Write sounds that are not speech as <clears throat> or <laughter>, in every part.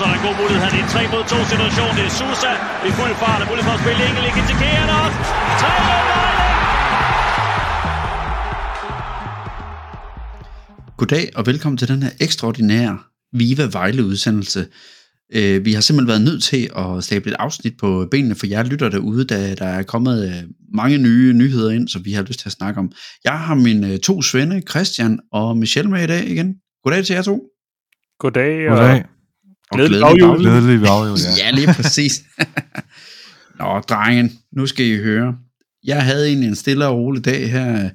så er der en god mulighed. Han er i en 3 mod 2 situation. Det er Susa i fuld fart. Og mulighed for at spille Engel. Ikke til Kæren også. 3 Goddag og velkommen til den her ekstraordinære Viva Vejle udsendelse. Øh, vi har simpelthen været nødt til at stable et afsnit på benene for jer lytter derude, da der er kommet øh, mange nye nyheder ind, som vi har lyst til at snakke om. Jeg har mine to svende, Christian og Michelle med i dag igen. Goddag til jer to. Goddag, og Goddag. Glædelig baghjul. Glædelig baghjul, ja. <laughs> Ja, lige præcis. <laughs> Nå, drengen, nu skal I høre. Jeg havde egentlig en stille og rolig dag her.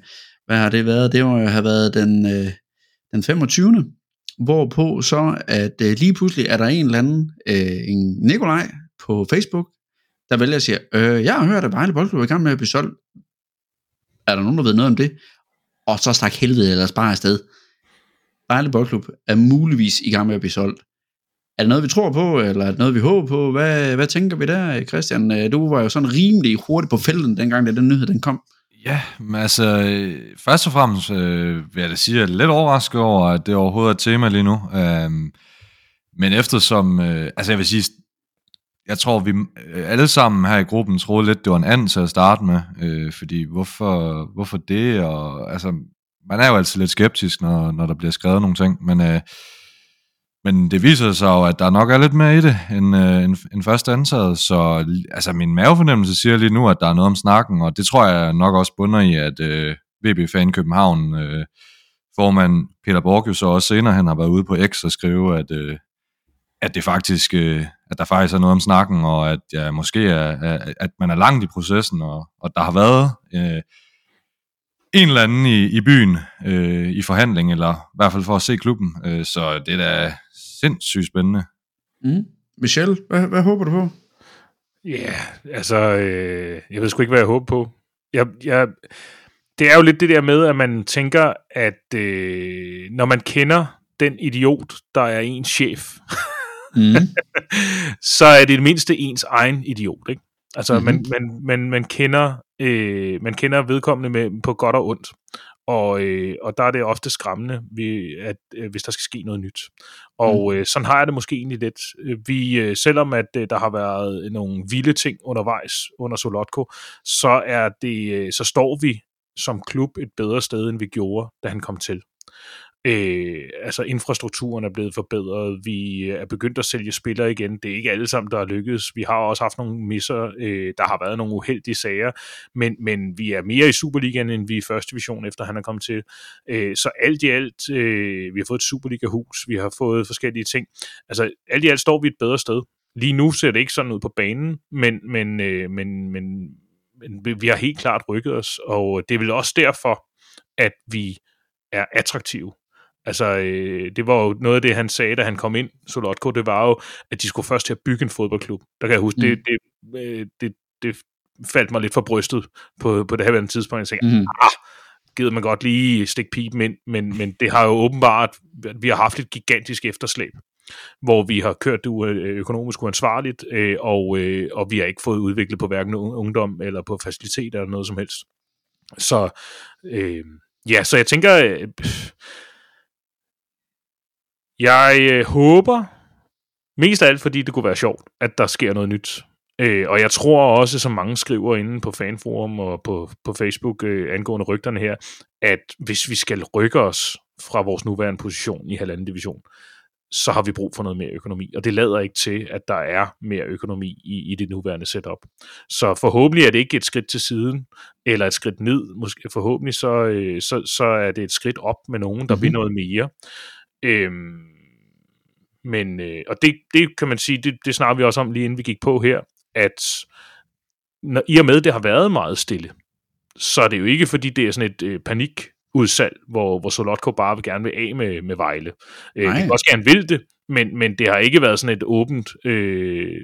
Hvad har det været? Det må have været den, øh, den 25. Hvorpå så, at øh, lige pludselig er der en eller anden, øh, en Nikolaj på Facebook, der vælger at sige, øh, jeg har hørt, at Vejle Boldklub er i gang med at blive solgt. Er der nogen, der ved noget om det? Og så stak helvede ellers bare afsted. Vejle Boldklub er muligvis i gang med at blive solgt. Er det noget, vi tror på, eller er det noget, vi håber på? Hvad, hvad tænker vi der, Christian? Øh, du var jo sådan rimelig hurtigt på felten, dengang da den nyhed den kom. Ja, men altså, øh, først og fremmest øh, vil jeg da sige, at jeg er lidt overrasket over, at det overhovedet er et tema lige nu. Øhm, men eftersom, øh, altså jeg vil sige, jeg tror, vi øh, alle sammen her i gruppen troede lidt, det var en anden til at starte med, øh, fordi hvorfor, hvorfor det, og altså, man er jo altid lidt skeptisk, når, når der bliver skrevet nogle ting, men, øh, men det viser sig jo, at der nok er lidt mere i det, end, øh, end, end først antaget, så altså, min mavefornemmelse siger lige nu, at der er noget om snakken, og det tror jeg nok også bunder i, at øh, VB Fan København øh, formand Peter Borg jo så også senere han har været ude på X og skrive, at, øh, at det faktisk, øh, at der faktisk er noget om snakken, og at ja, måske er, at man er langt i processen, og, og der har været øh, en eller anden i, i byen øh, i forhandling, eller i hvert fald for at se klubben, øh, så det er da sindssygt spændende. Mm. Michelle, hvad, hvad håber du på? Ja, altså, øh, jeg ved sgu ikke, hvad jeg håber på. Jeg, jeg, det er jo lidt det der med, at man tænker, at øh, når man kender den idiot, der er ens chef, Mm. <laughs> så er det det mindste ens egen idiot, ikke? Altså, Mhm. mm-hmm. man, man, man, man, kender, øh, man kender vedkommende med, på godt og ondt. Og, øh, og der er det ofte skræmmende, ved, at, øh, hvis der skal ske noget nyt. Og øh, sådan har jeg det måske egentlig lidt. Øh, Vi, øh, selvom at øh, der har været nogle vilde ting undervejs under Solotko, så, er det, øh, så står vi som klub et bedre sted, end vi gjorde, da han kom til. Øh, altså infrastrukturen er blevet forbedret, vi øh, er begyndt at sælge spillere igen, det er ikke alle sammen, der er lykkedes, vi har også haft nogle misser, øh, der har været nogle uheldige sager, men, men vi er mere i Superligaen, end vi er i første division, efter han er kommet til. Øh, så alt i alt, øh, vi har fået et Superliga-hus, vi har fået forskellige ting, altså alt i alt står vi et bedre sted. Lige nu ser det ikke sådan ud på banen, men, men, øh, men, men, men vi- vi har helt klart rykket os, og det er vel også derfor, at vi er attraktive. Altså, øh, det var jo noget af det, han sagde, da han kom ind, Solotko, det var jo, at de skulle først til at bygge en fodboldklub. Der kan jeg huske, mm. det, det, øh, det, det faldt mig lidt for brystet på, på det her tidspunkt. Jeg tænkte, Mm. ah, gider man godt lige stikke pipen ind, men, men det har jo åbenbart, vi har haft et gigantisk efterslæb, hvor vi har kørt det u- økonomisk uansvarligt, øh, og, øh, og vi har ikke fået udviklet på hverken un- ungdom eller på faciliteter eller noget som helst. Så øh, ja, så jeg tænker, øh, jeg øh, håber, mest af alt fordi det kunne være sjovt, at der sker noget nyt. Øh, og jeg tror også, som mange skriver inde på fanforum og på, på Facebook øh, angående rygterne her, at hvis vi skal rykke os fra vores nuværende position i halvanden division, så har vi brug for noget mere økonomi. Og det lader ikke til, at der er mere økonomi i, i det nuværende setup. Så forhåbentlig er det ikke et skridt til siden, eller et skridt ned. Måske, forhåbentlig så, øh, så, så er det et skridt op med nogen, der mm-hmm. vil noget mere. Øhm, men, øh, og det, det kan man sige, det, det snakker vi også om lige inden vi gik på her, at når, i og med, det har været meget stille, så er det jo ikke, fordi det er sådan et øh, panik udsalg, hvor, hvor Solotko bare vil gerne vil af med, med Vejle. Øh, de også gerne vil det, men, men det har ikke været sådan et åbent øh,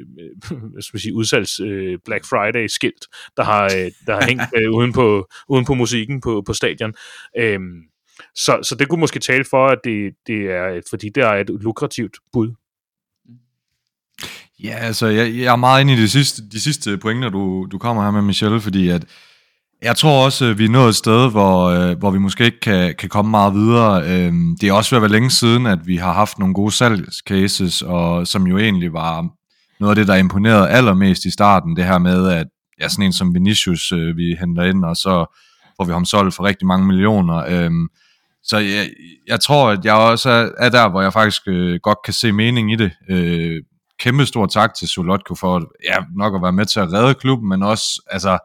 hvad skal man sige, udsalgs øh, Black Friday skilt, der har, øh, der har hængt <laughs> øh, uden, på, uden på musikken på, på stadion. Øhm, så, så det kunne måske tale for, at det, det er, fordi det er et lukrativt bud. Ja, altså, jeg, jeg er meget inde i de sidste, de sidste pointer, du, du kommer her med, Michelle, fordi at jeg tror også, øh, vi er nået et sted, hvor, øh, hvor vi måske ikke kan, kan komme meget videre. Øh, det er også ved at være længe siden, at vi har haft nogle gode salgscases, og som jo egentlig var noget af det, der imponerede allermest i starten, det her med, at ja, sådan en som Vinicius, øh, vi henter ind, og så får vi ham solgt for rigtig mange millioner. Øh, så jeg, jeg tror, at jeg også er, er der, hvor jeg faktisk øh, godt kan se mening i det. Øh, kæmpe stor tak til Solotko for ja, nok at være med til at redde klubben, men også altså,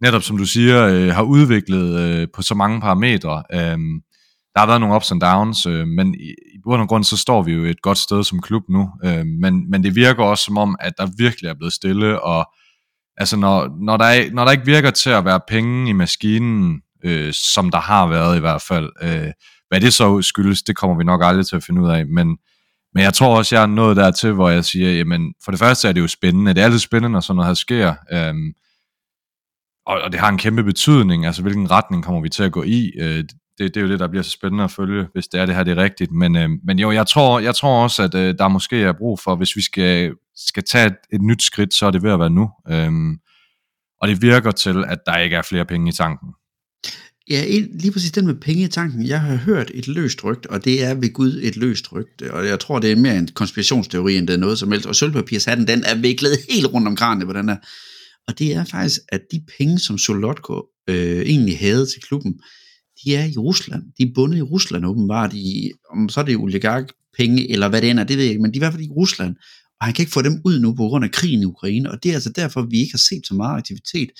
netop som du siger, øh, har udviklet øh, på så mange parametre. Øh, der har været nogle ups and downs, øh, men i, i bund og grund så står vi jo et godt sted som klub nu. Øh, men, men det virker også som om, at der virkelig er blevet stille, og altså når, når, der, er, når der ikke virker til at være penge i maskinen, øh, som der har været i hvert fald, øh, hvad det så skyldes, det kommer vi nok aldrig til at finde ud af, men men jeg tror også, jeg er nået dertil, hvor jeg siger, jamen, for det første er det jo spændende. Det er altid spændende, når sådan noget her sker. øh, og, og det har en kæmpe betydning, altså hvilken retning kommer vi til at gå i. Øh, det, det er jo det, der bliver så spændende at følge, hvis det er det her, det er rigtigt. Men, øh, men jo, jeg tror, jeg tror også, at øh, der måske er brug for, hvis vi skal, skal tage et, et nyt skridt, så er det ved at være nu. Øhm, og det virker til, at der ikke er flere penge i tanken. Ja, lige præcis den med penge i tanken. Jeg har hørt et løst rygte, og det er ved Gud et løst rygte. Og jeg tror, det er mere en konspirationsteori, end det er noget som helst. Og sølvpapirshatten, den er viklet helt rundt om kranen på den her. Og det er faktisk, at de penge, som Solotko øh, egentlig havde til klubben, de er i Rusland. De er bundet i Rusland åbenbart. I, om så er det oligark-penge, eller hvad det end er, det ved jeg ikke, men de er i hvert fald i Rusland. Og han kan ikke få dem ud nu på grund af krigen i Ukraine. Og det er altså derfor, vi ikke har set så meget aktivitet.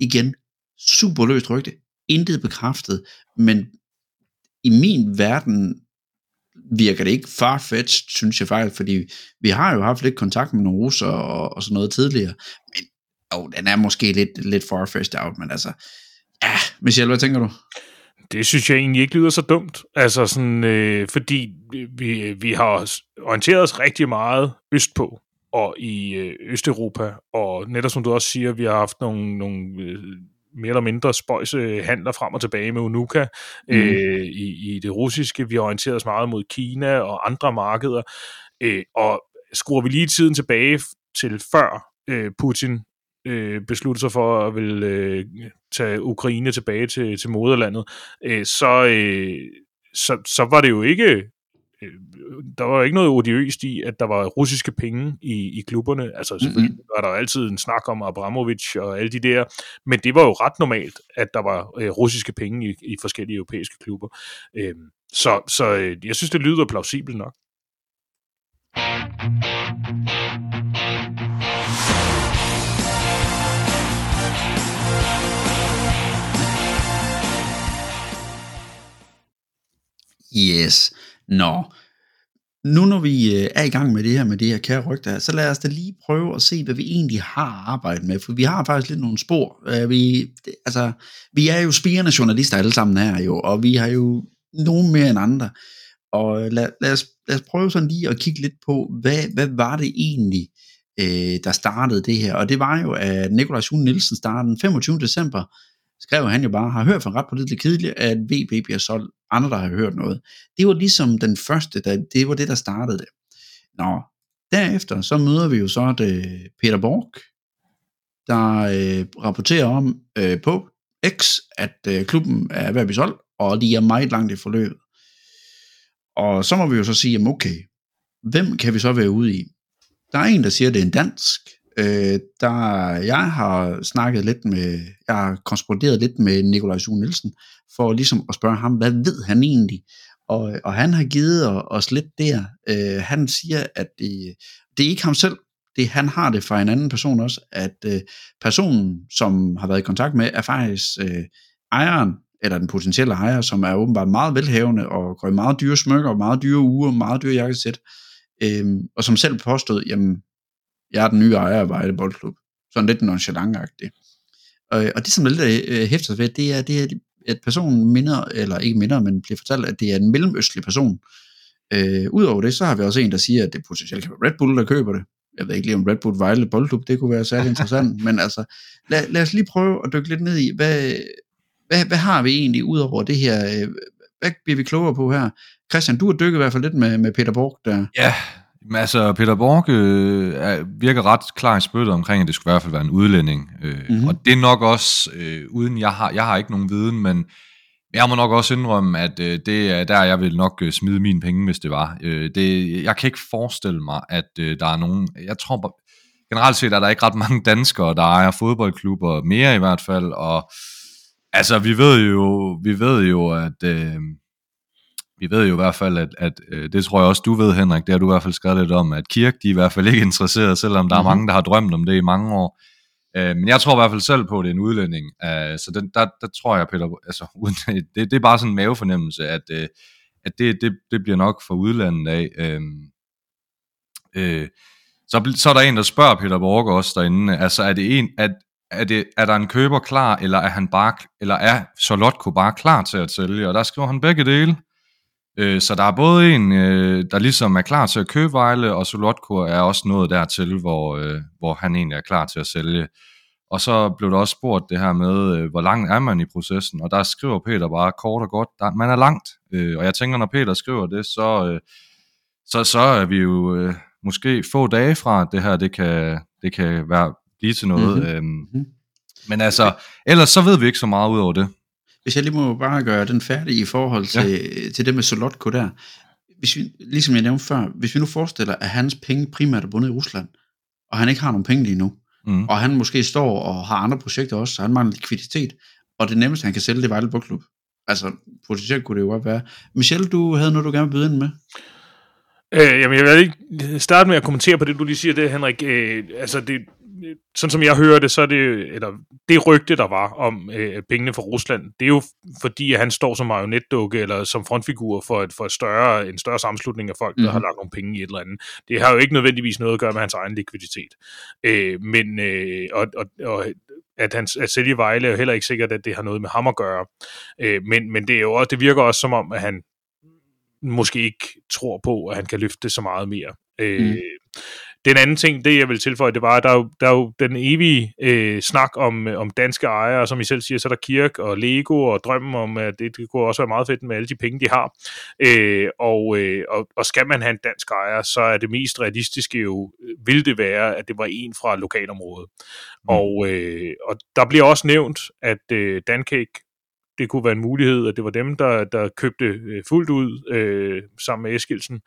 Igen, super løst rygte intet bekræftet, men i min verden virker det ikke farfetched, synes jeg faktisk, fordi vi har jo haft lidt kontakt med nogle russer og, og sådan noget tidligere, men jo, den er måske lidt, lidt farfetched out, men altså, ja, Michelle, hvad tænker du? Det synes jeg egentlig ikke lyder så dumt, altså sådan, øh, fordi vi, vi har orienteret os rigtig meget østpå, og i øh, Østeuropa, og netop som du også siger, vi har haft nogle, nogle øh, mere eller mindre spøjse handler frem og tilbage med Unuka mm. øh, i, i det russiske. Vi har orienteret os meget mod Kina og andre markeder. Øh, og skruer vi lige tiden tilbage til før øh, Putin øh, besluttede sig for at vil øh, tage Ukraine tilbage til, til moderlandet, øh, så, øh, så, så var det jo ikke der var ikke noget odiøst i, at der var russiske penge i, i klubberne. Altså selvfølgelig mm-hmm. var der altid en snak om Abramovic og alle de der, men det var jo ret normalt, at der var øh, russiske penge i, i forskellige europæiske klubber. Øh, så så øh, jeg synes, det lyder plausibelt nok. Yes. Nå, nu når vi øh, er i gang med det her med det her kære rygter, så lad os da lige prøve at se, hvad vi egentlig har arbejdet med, for vi har faktisk lidt nogle spor. Øh, vi, altså, vi er jo spirende journalister alle sammen her jo, og vi har jo nogen mere end andre. Og øh, lad, lad, os, lad os prøve sådan lige at kigge lidt på, hvad, hvad var det egentlig, øh, der startede det her? Og det var jo, at Nikolaj Sune Nielsen startede den 25. december skrev han jo bare, har hørt fra ret på lidt kedeligt, at VB bliver solgt, andre der har hørt noget. Det var ligesom den første, der, det var det, der startede det. Nå, derefter så møder vi jo så det øh, Peter Borg, der øh, rapporterer om øh, på X, at øh, klubben er ved at blive solgt, og de er meget langt i forløbet. Og så må vi jo så sige, okay, hvem kan vi så være ude i? Der er en, der siger, at det er en dansk, Øh, der, jeg har snakket lidt med, jeg har korresponderet lidt med Nikolaj Sue Nielsen, for ligesom at spørge ham, hvad ved han egentlig? Og, og han har givet os lidt der. Øh, han siger, at det, det er ikke ham selv, det han har det fra en anden person også, at øh, personen, som har været i kontakt med, er faktisk øh, ejeren, eller den potentielle ejer, som er åbenbart meget velhavende, og går i meget dyre smykker, meget dyre uger, meget dyre jakkesæt, øh, og som selv påstod, jamen, jeg er den nye ejer af Vejle Boldklub. Sådan lidt nonchalant-agtigt. Og, øh, og det, som lidt øh, hæfter ved, det er, det er, at personen minder, eller ikke minder, men bliver fortalt, at det er en mellemøstlig person. Øh, Udover det, så har vi også en, der siger, at det potentielt kan være Red Bull, der køber det. Jeg ved ikke lige, om Red Bull Vejle Boldklub, det kunne være særlig interessant, <laughs> men altså, lad, lad os lige prøve at dykke lidt ned i, hvad, hvad, hvad har vi egentlig ud over det her? Øh, hvad bliver vi klogere på her? Christian, du har dykket i hvert fald lidt med, med Peter Borg der. Ja, men altså, Peter Borg øh, er, virker ret klar i spyttet omkring, at det skulle i hvert fald være en udlænding. Øh, mm-hmm. Og det er nok også, øh, uden jeg har, jeg har ikke nogen viden, men jeg må nok også indrømme, at øh, det er der, jeg vil nok øh, smide mine penge, hvis det var. Øh, det, jeg kan ikke forestille mig, at øh, der er nogen... Jeg tror generelt set er der ikke ret mange danskere, der ejer fodboldklubber, mere i hvert fald, og altså, vi ved jo, vi ved jo at... Øh, vi ved jo i hvert fald, at, at øh, det tror jeg også, du ved, Henrik, det har du i hvert fald skrevet lidt om, at Kirk, de er i hvert fald ikke <laughs> interesseret, selvom der mm-hmm. er mhm. mange, der har drømt om det i mange år. Øh, men jeg tror i hvert fald selv på, at det er en udlænding. Øh, så den, der, der tror jeg, Peter, altså, <laughs> det, det er bare sådan en mavefornemmelse, at, øh, at det, det, det bliver nok for udlandet af. Øh, øh, så, så er der en, der spørger Peter Borg også derinde, altså er det en, at, er, det, er der en køber klar, eller er han bare, eller er Solotko bare klar til at sælge? Og der skriver han begge dele. Øh, så der er både en, øh, der ligesom er klar til at købe Vejle, og Solotko er også nået dertil, hvor, øh, hvor han egentlig er klar til at sælge. Og så blev der også spurgt det her med, øh, hvor langt er man i processen, og der skriver Peter bare kort og godt, der, man er langt. Øh, og jeg tænker, når Peter skriver det, så, øh, så, så er vi jo øh, måske få dage fra, at det her det kan, det kan være, blive til noget. Mm-hmm. Øhm, mm-hmm. Men altså, ellers så ved vi ikke så meget ud over det. Hvis jeg lige må bare gøre den færdig i forhold til, ja. til det med Solotko der. Hvis vi, ligesom jeg nævnte før, hvis vi nu forestiller, at hans penge primært er bundet i Rusland, og han ikke har nogen penge lige nu, mm. og han måske står og har andre projekter også, så han mangler likviditet, og det nemmeste, han kan sælge, det er Vejle Bogklub. Altså, potentielt kunne det jo godt være. Michelle, du havde noget, du gerne vil byde ind med? Øh, jamen, jeg vil lige starte med at kommentere på det, du lige siger, det, Henrik. Øh, altså, det, sådan som jeg hører det, så er det, eller det rygte, der var om øh, pengene fra Rusland, det er jo fordi, at han står som marionetdukke eller som frontfigur for, et, for et større, en større sammenslutning af folk, mm. der mhm. har lagt nogle penge i et eller andet. Det har jo ikke nødvendigvis noget at gøre med hans egen likviditet. Øh, men, øh, og, og, og at, han, at sælge Vejle er jo heller ikke sikkert, at det har noget med ham at gøre. Øh, men, men det, er jo også, det virker også som om, at han måske ikke tror på, at han kan løfte så meget mere. Øh, mm. Den anden ting, det jeg vil tilføje, det var, at der er jo, der er jo den evige øh, snak om, om danske ejere, som I selv siger, så er der Kirk og Lego og drømmen om, at det, det kunne også være meget fedt med alle de penge, de har. Øh, og, øh, og, og skal man have en dansk ejer, så er det mest realistiske jo, vil det være, at det var en fra lokalområdet. Mm. Og, øh, og der bliver også nævnt, at øh, Dancake det kunne være en mulighed, at det var dem, der, der købte øh, fuldt ud øh, sammen med Eskilsen.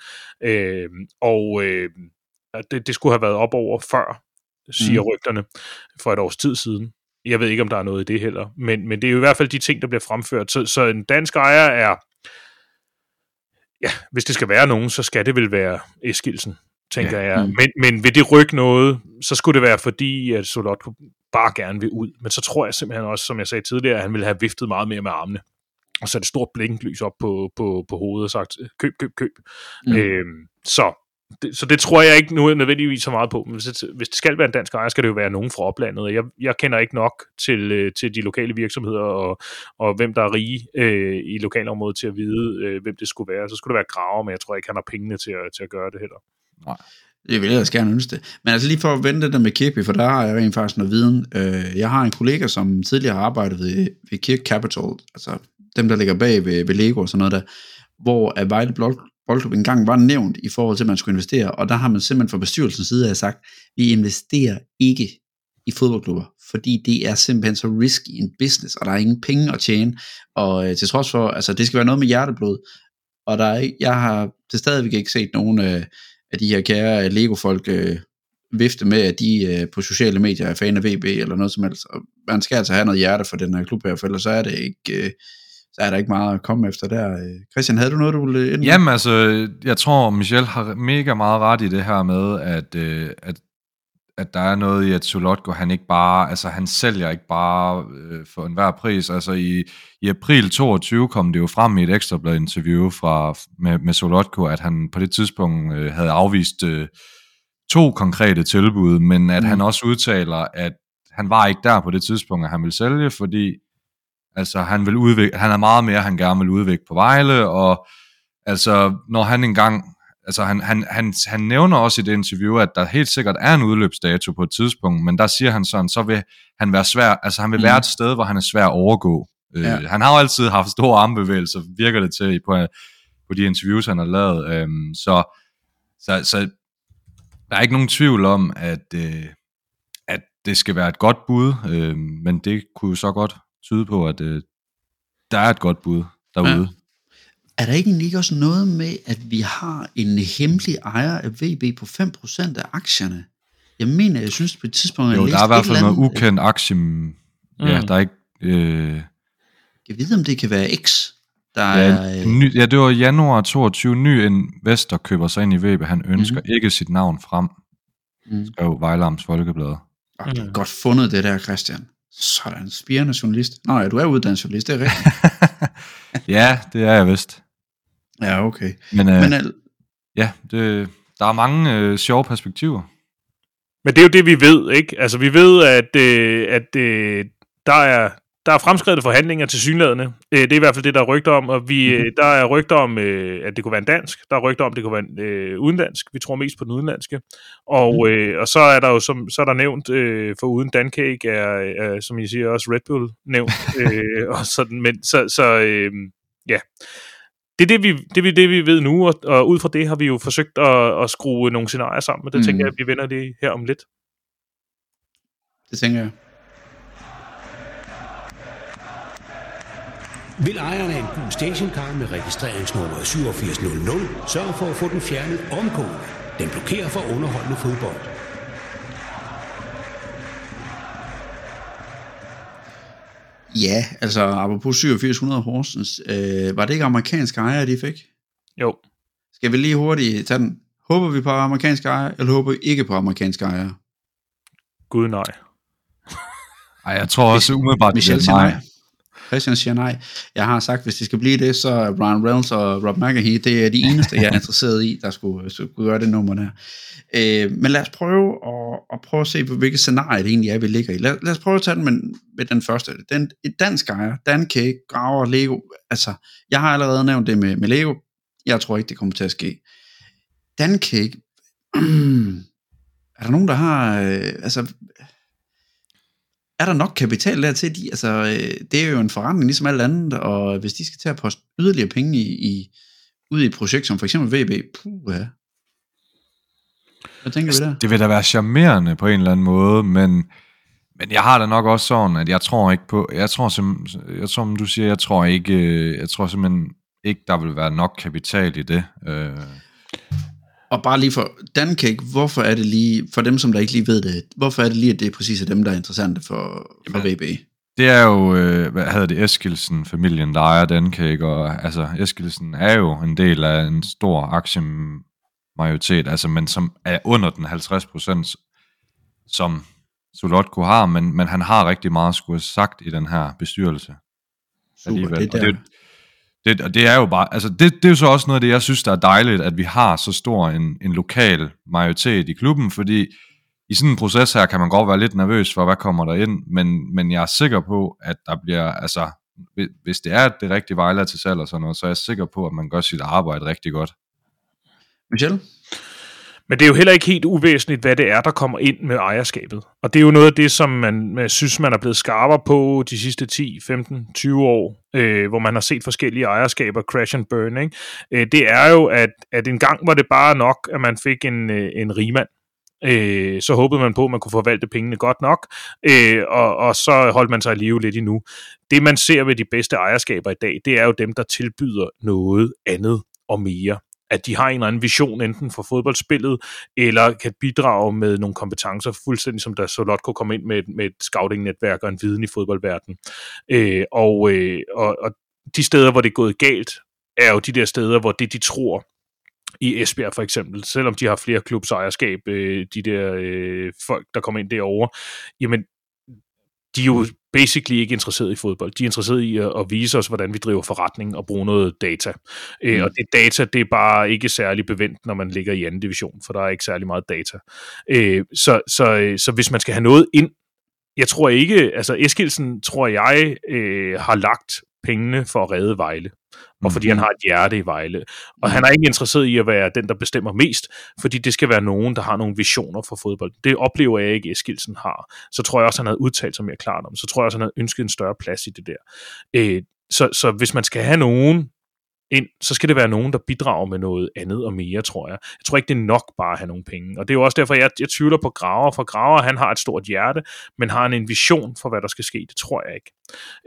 Øh, og øh, det, det skulle have været op over før, siger mm. rygterne, for et års tid siden. Jeg ved ikke, om der er noget i det heller, men, men det er jo i hvert fald de ting, der bliver fremført. Så, så en dansk ejer er, ja, hvis det skal være nogen, så skal det vel være Eskilsen, tænker ja. jeg. Mm. Men, men vil det rykke noget, så skulle det være fordi, at Solot bare gerne vil ud. Men så tror jeg simpelthen også, som jeg sagde tidligere, at han ville have viftet meget mere med armene og sat et stort blinklys op på, på, på hovedet og sagt, køb, køb, køb. Mm. Øhm, så det, så det tror jeg ikke nu nødvendigvis så meget på. Men hvis det, hvis det skal være en dansk ejer, skal det jo være nogen fra oplandet. Jeg, jeg kender ikke nok til, øh, til de lokale virksomheder og, og hvem der er rige øh, i lokalområdet til at vide, øh, hvem det skulle være. Så skulle det være Graver, men jeg tror ikke, han har pengene til at, til at gøre det heller. Nej. Det vil jeg ellers gerne ønske det. Men altså lige for at vente der med Kirkby, for der har jeg rent faktisk noget viden. Øh, jeg har en kollega, som tidligere har arbejdet ved, ved Kirk Capital, altså dem, der ligger bag ved, ved Lego og sådan noget der, hvor at Vejle Boldklub engang var nævnt i forhold til, at man skulle investere, og der har man simpelthen fra bestyrelsens side af sagt, vi investerer ikke i fodboldklubber, fordi det er simpelthen så risky en business, og der er ingen penge at tjene, og øh, til trods for, altså det skal være noget med hjerteblod, og der er, jeg har til stadigvæk ikke set nogen øh, af de her kære Lego-folk øh, vifte med, at de øh, på sociale medier er fan af VB eller noget som helst, og man skal altså have noget hjerte for den her klub her, for ellers så er det ikke... Øh, så er der ikke meget at komme efter der. Øh, Christian, havde du noget, du ville ind Jamen altså, jeg tror, Michel har mega meget ret i det her med, at, øh, at, at der er noget i, at Solotko, han ikke bare, altså han sælger ikke bare øh, for enhver pris. Altså i, i april 22 kom det jo frem i et ekstrablad interview fra, med, med Solotko, at han på det tidspunkt øh, havde afvist øh, to konkrete tilbud, men at mm. han også udtaler, at han var ikke der på det tidspunkt, at han ville sælge, fordi Altså, han, vil udvikle, han er meget mere, han gerne vil udvikle på Vejle, og altså, når han engang, altså han, han, han, han nævner også i det interview, at der helt sikkert er en udløbsdato på et tidspunkt, men der siger han sådan, så vil han være svær, altså han vil mm. være et sted, hvor han er svær at overgå. Øh, ja. Uh, han har jo altid haft store armbevægelser, virker det til på, på de interviews, han har lavet. Um, så, så, så der er ikke nogen tvivl om, at, øh, at det skal være et godt bud, øh, men det kunne jo så godt tyde på, at øh, der er et godt bud derude. Ja. Er der ikke også noget med, at vi har en hemmelig ejer af VB på 5% af aktierne? Jeg mener, jeg synes på et tidspunkt, at Jo, jeg der er i hvert fald noget andet, ukendt aktie. Ja, Mm. der er ikke... Øh, Jeg ved, om det kan være X, der ja, er... øh, ny, ja, det var januar 22. Ny investor køber sig ind i VB. Han ønsker mm-hmm. ikke sit navn frem, Mm. skrev Vejlams Folkeblad. Er godt fundet, det der, Christian. Sådan, spirende journalist. Nå ja, du er uddannet journalist, det er rigtigt. <laughs> ja, det er jeg vist. ja, okay. Men, øh, Men al- ja, det, der er mange øh, sjove perspektiver. Men det er jo det, vi ved, ikke? Altså, vi ved, at, øh, at øh, der er der er fremskrevet forhandlinger til synlædende. Øh, det er i hvert fald det, der er rygter om, og vi, øh, der er rygter om, øh, at det kunne være en dansk. Der er rygter om, at det kunne være en øh, udenlandsk. Vi tror mest på den udenlandske. Og, øh, og så er der jo som, så er der nævnt, øh, for uden Dancake er, er, som I siger, også Red Bull nævnt. <laughs> øh, og sådan, men så, så øh, ja. Det er det, vi, det, er det, vi ved nu, og, og ud fra det har vi jo forsøgt at, at skrue nogle scenarier sammen, og det Mm. mm. tænker jeg, at vi vender det her om lidt. det tænker jeg. Vil ejeren af en gul stationcar med registreringsnummer 8700 sørge for at få den fjernet omgående. Den blokerer for underholdende fodbold. Ja, altså apropos 8700 Horsens, øh, var det ikke amerikanske ejere, de fik? Jo. Skal vi lige hurtigt tage den? Håber vi på amerikanske ejere, eller håber vi ikke på amerikanske ejere? Gud nej. Ej, jeg tror også umiddelbart, det Michel siger nej. nej. Christian siger nej. Jeg har sagt, hvis det skal blive det, så er Brian Reynolds og Rob McAhee, det er de eneste, jeg er interesseret i, der skulle, skulle gøre det nummer der. Øh, men lad os prøve at, at prøve at se, på hvilket scenarie det egentlig er, vi ligger i. Lad, lad os prøve at tage den med, med den første. Den, et dansk ejer, Dan Cake, Graver, Lego. Altså, jeg har allerede nævnt det med, med Lego. Jeg tror ikke, det kommer til at ske. Dan Cake, <clears throat> er der nogen, der har... Øh, altså, er der nok kapital der til, de, altså, øh, det er jo en forretning ligesom alt andet, og hvis de skal til at poste yderligere penge i, i ud i et projekt som for eksempel VB, puh, ja. Hvad tænker vi der? Det vil da være charmerende på en eller anden måde, men, men jeg har da nok også sådan, at jeg tror ikke på, jeg tror simpelthen, jeg tror, som du siger, jeg tror ikke, øh, jeg tror simpelthen ikke, der vil være nok kapital i det. Øh, Og bare lige for Dancake, hvorfor er det lige, for dem som der ikke lige ved det, hvorfor er det lige, at det er præcis dem, der er interessante for, for VB? det er jo, øh, hvad hedder det, Eskilsen-familien, der ejer Dancake, og altså, Eskilsen er jo en del af en stor aktiemajoritet, altså, men som er under den 50 procent, som Solotko har, men, men han har rigtig meget skulle have sagt i den her bestyrelse. Super, alligevel. det Og der. det, det, og det er jo bare, altså det, det er jo så også noget af det, jeg synes, der er dejligt, at vi har så stor en, en lokal majoritet i klubben, fordi i sådan en proces her kan man godt være lidt nervøs for, hvad kommer der ind, men, men jeg er sikker på, at der bliver, altså, hvis- det er det rigtige Vejle til salg og sådan noget, så er jeg sikker på, at man gør sit arbejde rigtig godt. Michel? Men det er jo heller ikke helt uvæsentligt, hvad det er, der kommer ind med ejerskabet. Og det er jo noget af det, som man, man synes, man er blevet skarpere på de sidste 10, 15, 20 år, øh, hvor man har set forskellige ejerskaber crash and burn. Ikke? Øh, det er jo, at, at en gang var det bare nok, at man fik en, øh, en rigmand. Øh, så håbede man på, at man kunne forvalte pengene godt nok, øh, og, og så holdt man sig i live lidt endnu. Det, man ser ved de bedste ejerskaber i dag, det er jo dem, der tilbyder noget andet og mere at de har en eller anden vision enten for fodboldspillet, eller kan bidrage med nogle kompetencer, fuldstændig som da Solotko kom ind med, et- med et scouting-netværk og en viden i fodboldverdenen. Øh, og, øh, og, og de steder, hvor det er gået galt, er jo de der steder, hvor det, de tror, i Esbjerg for eksempel, selvom de har flere klubsejerskab, øh, de der øh, folk, der kommer ind derovre, jamen, de er jo basically ikke interesseret i fodbold. De er interesseret i at, at vise os, hvordan vi driver forretning og bruge noget data. Øh, og det data, det er bare ikke særlig bevendt, når man ligger i anden division, for der er ikke særlig meget data. Øh, så, så, øh, så hvis man skal have noget ind, jeg tror ikke, altså Eskilsen, tror jeg, øh, har lagt pengene for at redde Vejle. Og fordi han har et hjerte i Vejle. Og han er ikke interesseret i at være den, der bestemmer mest, fordi det skal være nogen, der har nogle visioner for fodbold. Det oplever jeg ikke, Eskilsen har. Så tror jeg også, han havde udtalt sig mere klart om. Så tror jeg også, han havde ønsket en større plads i det der. Øh, så, så hvis man skal have nogen, ind, så skal det være nogen, der bidrager med noget andet og mere, tror jeg. Jeg tror ikke, det er nok bare at have nogle penge. Og det er jo også derfor, jeg, jeg tvivler på Graver, for Graver, han har et stort hjerte, men har han en vision for, hvad der skal ske? Det tror jeg ikke.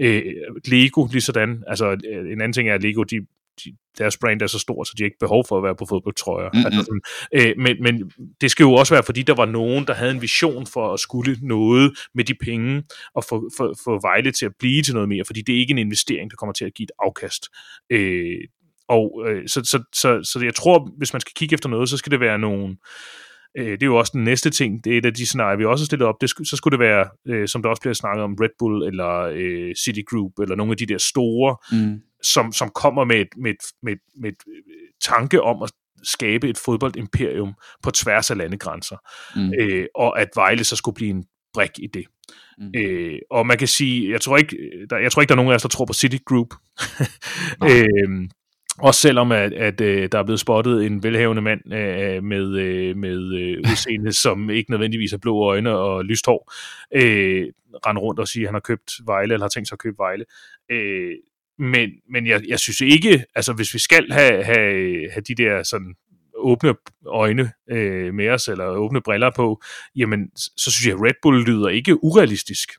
Øh, Lego, lige sådan, altså øh, en anden ting er, at Lego, de, de, deres brand er så stort, så de har ikke behov for at være på fodboldtrøjer. Mm-hmm. Altså sådan, øh, men, men det skal jo også være, fordi der var nogen, der havde en vision for at skulle noget med de penge, og få, få, få Vejle til at blive til noget mere, fordi det er ikke en investering, der kommer til at give et afkast. Øh, og øh, så, så, så, så jeg tror, hvis man skal kigge efter noget, så skal det være nogle øh, det er jo også den næste ting, det er et af de scenarier, vi også har stillet op, det, så skulle det være, øh, som der også bliver snakket om, Red Bull eller øh, Citigroup, eller nogle af de der store, mm. Som, som kommer med et, med, et, med, et, med et tanke om at skabe et fodboldimperium på tværs af landegrænser, mm. øh, og at Vejle så skulle blive en brik i det. Mm. Øh, og man kan sige, jeg tror ikke, der, jeg tror ikke, der er nogen af os, der tror på Citigroup. <laughs> øh, også selvom at, at øh, der er blevet spottet en velhavende mand øh, med, øh, med øh, <laughs> udseende, som ikke nødvendigvis har blå øjne og lyst hår, øh, rende rundt og sige, at han har købt Vejle, eller har tænkt sig at købe Vejle. Øh, men men jeg, jeg synes ikke, altså hvis vi skal have, have, have de der sådan åbne øjne øh, med os, eller åbne briller på, jamen så synes jeg, at Red Bull lyder ikke urealistisk.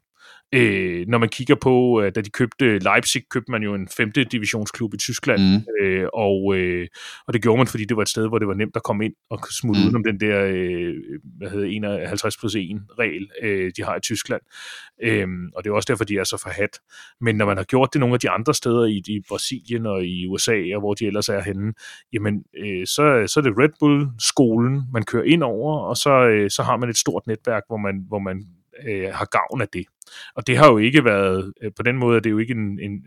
Øh, når man kigger på, øh, da de købte Leipzig, købte man jo en femte divisionsklub i Tyskland, mm. øh, og, øh, og det gjorde man, fordi det var et sted, hvor det var nemt at komme ind og smutte mm. udenom den der, øh, hvad hedder 51 plus 1 regel, øh, de har i Tyskland. Øh, og det er også derfor, de er så forhat. Men når man har gjort det nogle af de andre steder i, i Brasilien og i USA, og hvor de ellers er henne, jamen, øh, så, så er det Red Bull-skolen, man kører ind over, og så, øh, så har man et stort netværk, hvor man, hvor man øh, har gavn af det. Og det har jo ikke været, øh, på den måde er det jo ikke en, en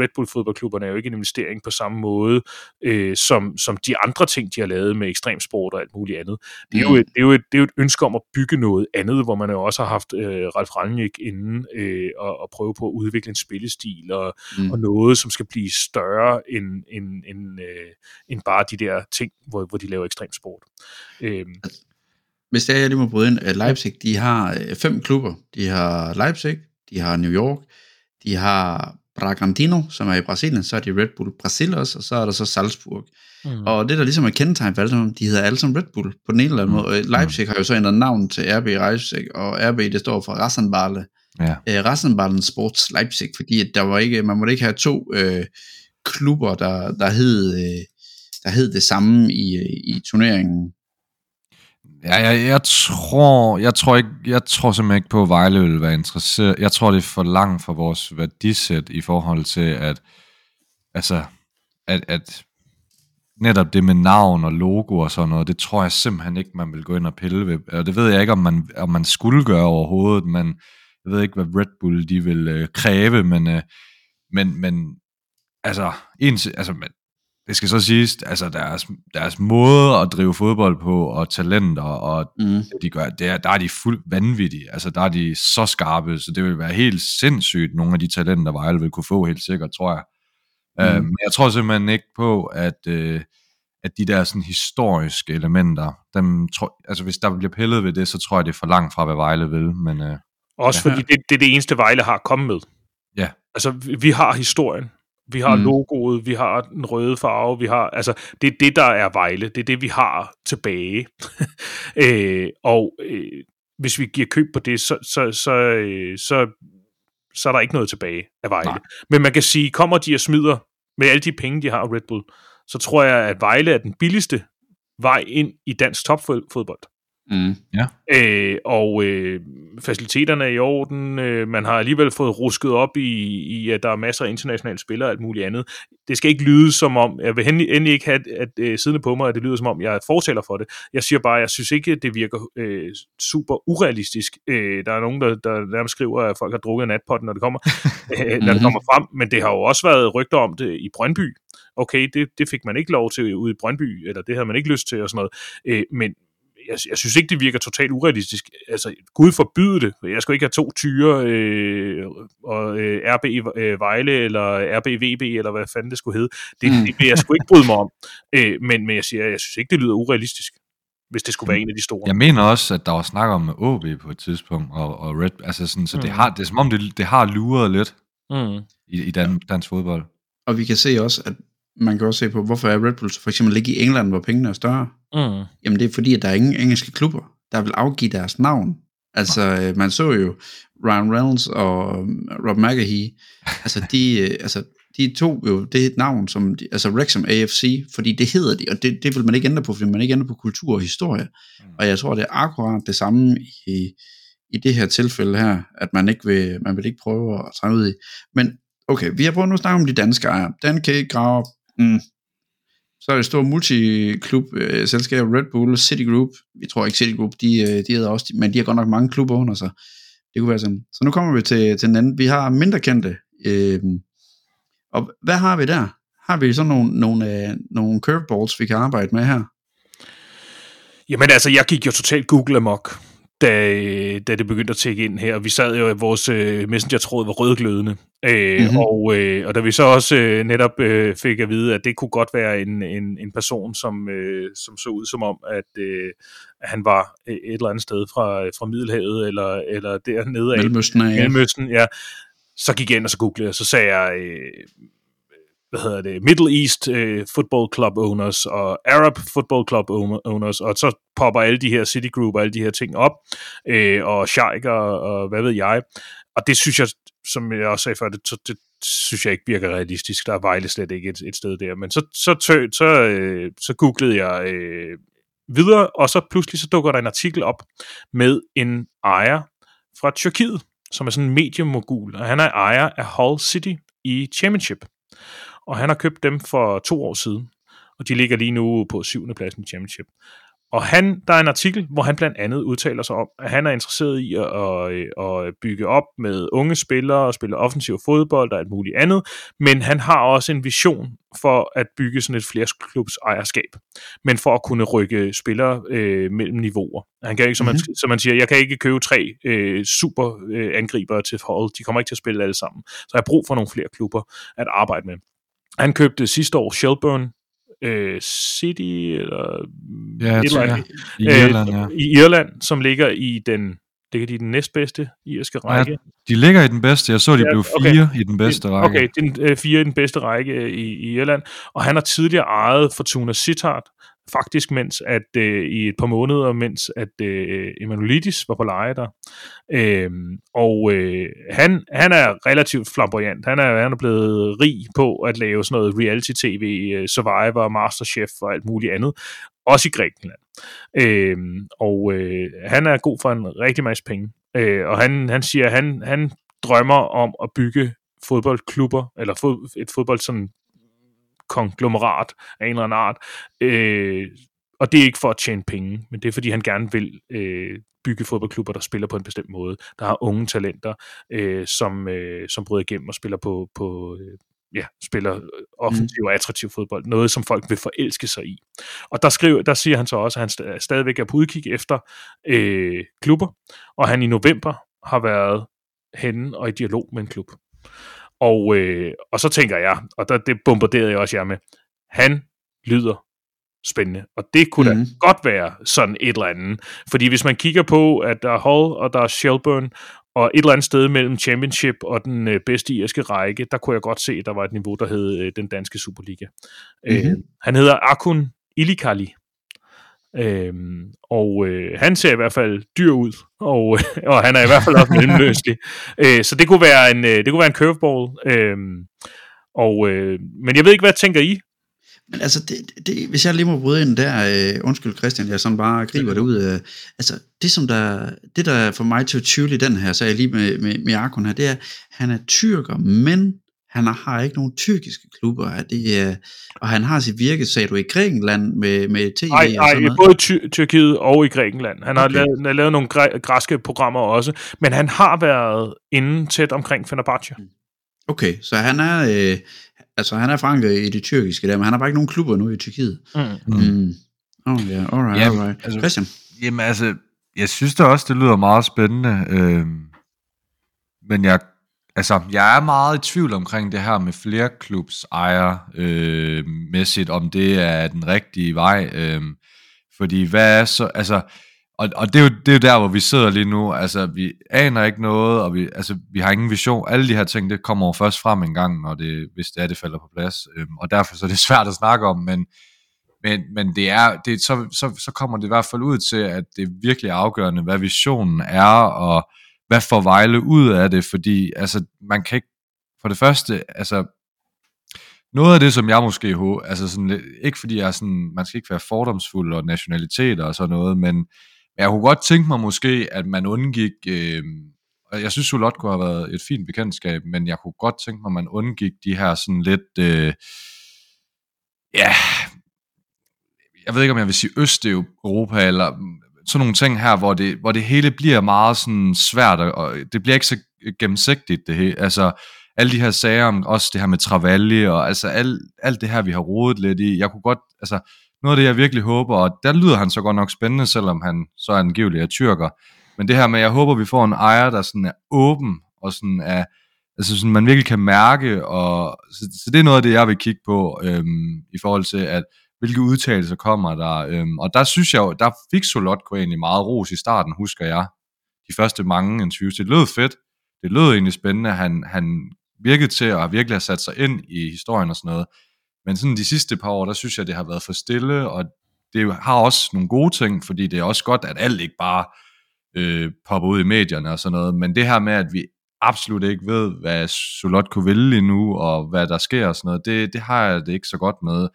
Red Bull fodboldklubberne er jo ikke en investering på samme måde, øh, som, som de andre ting, de har lavet med ekstremsport og alt muligt andet. Det er, mm. jo et, det, er jo et, det er jo et ønske om at bygge noget andet, hvor man jo også har haft øh, Ralf Rangnick inden øh, og, og prøve på at udvikle en spillestil og, mm. og noget, som skal blive større end, end, end, øh, end bare de der ting, hvor, hvor de laver ekstremsport. Øh, hvis er, jeg lige må bryde ind, at Leipzig, de har øh, fem klubber. De har Leipzig, de har New York, de har Bragantino, som er i Brasilien, så er de Red Bull Brasil også, og så er der så Salzburg. Mm. Og det, der ligesom er kendetegn for alle de hedder alle som Red Bull på den ene eller anden mm. måde. Leipzig har jo så ændret navn til RB Leipzig, og RB det står for Rassenballe. Ja. Øh, Rassenballen Sports Leipzig, fordi at der var ikke, man måtte ikke have to øh, klubber, der, der, hed, øh, der hed det samme i, øh, i turneringen. Ja, jeg, jeg tror, jeg tror ikke, jeg tror simpelthen ikke på, at Vejle vil være interesseret. Jeg tror, det er for langt for vores værdisæt i forhold til, at, altså, at, at netop det med navn og logo og sådan noget, det tror jeg simpelthen ikke, man vil gå ind og pille ved. Og det ved jeg ikke, om man, om man skulle gøre overhovedet, men jeg ved ikke, hvad Red Bull de vil øh, kræve, men, øh, men, men altså, en, altså, det skal så siges, altså deres, deres måde at drive fodbold på, og talenter, og mm. det de gør, det er, der er de fuldt vanvittige. Altså der er de så skarpe, så det vil være helt sindssygt, nogle af de talenter, Vejle vil kunne få helt sikkert, tror jeg. Mm. Uh, men jeg tror simpelthen ikke på, at, uh, at de der sådan historiske elementer, dem tror, altså hvis der bliver pillet ved det, så tror jeg, det er for langt fra, hvad Vejle vil. Men, uh, Også ja. fordi det, det er det eneste, Vejle har kommet med. Ja. Altså, vi har historien. Vi har mm. logoet, vi har den røde farve, vi har, altså, det er det, der er Vejle, det er det, vi har tilbage. <laughs> øh, og øh, hvis vi giver køb på det, så, så, så, øh, så, så er der ikke noget tilbage af Vejle. Nej. Men man kan sige, kommer de og smider med alle de penge, de har Red Bull, så tror jeg, at Vejle er den billigste vej ind i dansk topfodbold. Mm. Ja. Øh, og øh, faciliteterne er i orden. Øh, man har alligevel fået rusket op i, i, at der er masser af internationale spillere og alt muligt andet. Det skal ikke lyde som om, jeg vil endelig ikke have at, at, at siddende på mig, at det lyder som om, jeg er fortaler for det. Jeg siger bare, at jeg synes ikke, at det virker øh, super urealistisk. Øh, der er nogen, der, der nærmest skriver, at folk har drukket natpotten, når det kommer, <laughs> øh, når det mhm. kommer frem. Men det har jo også været rygter om det i Brøndby. Okay, det, det fik man ikke lov til ude i Brøndby, eller det havde man ikke lyst til og sådan noget. Øh, men, jeg, jeg synes ikke, det virker totalt urealistisk. Altså, Gud forbyde det. Jeg skal ikke have to tyre, øh, og øh, RB øh, Vejle, eller RB VB, eller hvad fanden det skulle hedde. Det, mm. det vil jeg sgu ikke bryde mig om. Øh, men, men jeg siger, jeg synes ikke, det lyder urealistisk hvis det skulle være en af de store. Jeg mener også, at der var snak om OB på et tidspunkt, og, og Red, altså sådan, så mm. det, har, det er som om, det, det har luret lidt mm. i, i dan, dansk fodbold. Og vi kan se også, at man kan også se på, hvorfor er Red Bull for eksempel ligge i England, hvor pengene er større? Mm. Jamen det er fordi, at der er ingen engelske klubber, der vil afgive deres navn. Altså, øh, man så jo Ryan Reynolds og øhm, Rob McAhee, altså de, øh, altså, de tog jo det et navn, som, de, altså Wrexham AFC, fordi det hedder de, og det, det vil man ikke ændre på, fordi man ikke ændrer på kultur og historie. Og jeg tror, det er akkurat det samme i, i det her tilfælde her, at man ikke vil, man vil ikke prøve at trænge ud i. Men okay, vi har prøvet nu at snakke om de danske ejere. Dan K. Graver, mm, så er det store multiklub øh, selskab Red Bull, Citigroup. Vi tror ikke Citigroup, de, øh, de hedder også, men de har godt nok mange klubber under sig. Det kunne være sådan. Så nu kommer vi til, til den anden. Vi har mindre kendte. Øh, og hvad har vi der? Har vi sådan nogle, nogle, øh, nogle curveballs, vi kan arbejde med her? Jamen altså, jeg gik jo totalt Google amok, da, da det begyndte at tække ind her. Vi sad jo, at vores øh, messenger-tråd var rødglødende. Øh, Mhm. mm-hmm. og, øh, og da vi så også øh, netop øh, fik at vide, at det kunne godt være en, en, en person, som, øh, som så ud som om, at, øh, han var øh, et eller andet sted fra, fra Middelhavet, eller, eller dernede af. Mellemøsten ja. Mellemøsten, ja. Så gik jeg ind, og så googlede jeg, så sagde jeg, øh, hvad hedder det, Middle East øh, Football Club Owners og Arab Football Club Owners, og så popper alle de her Citigroup og alle de her ting op, øh, og Sheikh og, og hvad ved jeg. Og det synes jeg, som jeg også sagde før, det, det, det synes jeg ikke virker realistisk. Der er Vejle slet ikke et, et sted der. Men så, så, tø, så, øh, så googlede jeg øh, videre, og så pludselig så dukker der en artikel op med en ejer fra Tyrkiet, som er sådan en mediemogul, og han er ejer af Hull City i Championship. Og han har købt dem for to år siden, og de ligger lige nu på syvende pladsen i Championship. Og han, der er en artikel, hvor han blandt andet udtaler sig om, at han er interesseret i at, at, at bygge op med unge spillere og spille offensiv fodbold og alt muligt andet, men han har også en vision for at bygge sådan et flersklubs ejerskab, men for at kunne rykke spillere øh, mellem niveauer. Han kan ikke, som, mm-hmm. man, som man siger, jeg kan ikke købe tre øh, super øh, angribere til hold, de kommer ikke til at spille alle sammen, så jeg har brug for nogle flere klubber at arbejde med. Han købte sidste år Shelburne øh, City, eller Ja, et eller ja. andet, I øh, Irland, ja. i Irland, som ligger i den, ligger de i den næstbedste irske række. De ligger i den bedste. Jeg så, de Ja, blev okay. fire i den bedste række. Okay, den øh, fire i den bedste række øh, i, i Irland, og han har tidligere ejet Fortuna Sittard, faktisk mens at øh, i et par måneder, mens at øh, Emanuelidis var på leje der. Øh, og øh, han, han er relativt flamboyant. Han er, han er blevet rig på at lave sådan noget reality-tv, øh, Survivor, Masterchef og alt muligt andet. Også i Grækenland. Øh, og øh, han er god for en rigtig masse penge. Øh, og han, han siger, at han, han drømmer om at bygge fodboldklubber, eller fod, et fodbold sådan konglomerat af en eller anden art. Øh, og det er ikke for at tjene penge, men det er fordi, han gerne vil øh, bygge fodboldklubber, der spiller på en bestemt måde, der har unge talenter, øh, som, øh, som bryder igennem og spiller på, på øh, ja, spiller offensiv og attraktiv fodbold. Noget, som folk vil forelske sig i. Og der, skriver, der siger han så også, at han st- stadigvæk er på udkig efter øh, klubber, og han i november har været henne og i dialog med en klub. Og, øh, og så tænker jeg, og der, det bombarderede jeg også jer med, han lyder spændende. Og det kunne mm. da Mhm. godt være sådan et eller andet. Fordi hvis man kigger på, at der er Hull og der er Shelburne, og et eller andet sted mellem Championship og den øh, bedste irske række, der kunne jeg godt se, at der var et niveau, der hed øh, den danske Superliga. Mm-hmm. Øh, han hedder Akun Ilikali. Øhm, og øh, han ser i hvert fald dyr ud, og, øh, <laughs> og han er i hvert fald også mellemløselig. <laughs> øh, så det kunne være en, øh, det kunne være en curveball. Øhm, og, øh, men jeg ved ikke, hvad tænker I? Men altså, det, det, hvis jeg lige må bryde ind der, øh, undskyld Christian, jeg sådan bare griber det ud. Øh, altså, det som der, det der får mig til at tvivle i den her sag lige med, med, med Arkon her, det er, han er tyrker, men han har ikke nogen tyrkiske klubber. Er Det er, og han har sit virke, sagde du, i Grækenland med, med tv Nej, og nej sådan noget. både Ty- Tyrkiet og i Grækenland. Han har Okay. lavet, han har lavet nogle græ- græske programmer også, men han har været inde tæt omkring Fenerbahce. Okay, så han er, øh, altså han er forankret i det tyrkiske der, men han har bare ikke nogen klubber nu i Tyrkiet. Mm. Mm. Mm. Oh ja, yeah, alright, Jamen, alright. altså- Christian? Jamen altså, jeg synes da også, det lyder meget spændende. Øh, men jeg, altså, jeg er meget i tvivl omkring det her med flere klubs ejer øh, mæssigt, om det er den rigtige vej. Øh, fordi hvad er så, altså, og, og det, er jo, det er jo der, hvor vi sidder lige nu. Altså, vi aner ikke noget, og vi, altså, vi har ingen vision. Alle de her ting, det kommer jo først frem en gang, når det, hvis det er, det falder på plads. Øhm, og derfor så er det <laughs> svært at snakke om, men, men, men det er, det, så, så, så kommer det i hvert fald ud til, at det er virkelig afgørende, hvad visionen er, og hvad får Vejle ud af det, fordi altså, man kan ikke, for det første, altså, noget af det, som jeg måske håber, altså sådan, ikke fordi jeg er sådan, man skal ikke være fordomsfuld og nationaliteter og sådan noget, men jeg kunne godt tænke mig måske, at man undgik, øh, og jeg synes, Solot kunne have været et fint bekendtskab, men jeg kunne godt tænke mig, at man undgik de her sådan lidt, øh, ja, jeg ved ikke, om jeg vil sige Østeuropa, eller sådan nogle ting her, hvor det, hvor det hele bliver meget sådan svært, og det bliver ikke så gennemsigtigt, det hele. Altså, alle de her sager om også det her med Travalli, og altså alt, alt det her, vi har rodet lidt i, jeg kunne godt, altså, noget af det, jeg virkelig håber, og der lyder han så godt nok spændende, selvom han så er angiveligt er tyrker, men det her med, jeg håber, vi får en ejer, der sådan er åben, og sådan er, altså sådan, man virkelig kan mærke, og så, så det er noget af det, jeg vil kigge på, øhm, i forhold til, at hvilke udtalelser kommer der, øhm, og der synes jeg jo, der fik Solotko egentlig meget ros i starten, husker jeg, de første mange interviews, det lød fedt, det lød egentlig spændende, han, han virkede til at virkelig have sat sig ind i historien og sådan noget, men sådan de sidste par år, der synes jeg, det har været for stille, og det har også nogle gode ting, fordi det er også godt, at alt ikke bare øh, popper ud i medierne og sådan noget, men det her med, at vi absolut ikke ved, hvad Solot kunne vælge lige nu, og hvad der sker og sådan noget, det, det har jeg det ikke så godt med.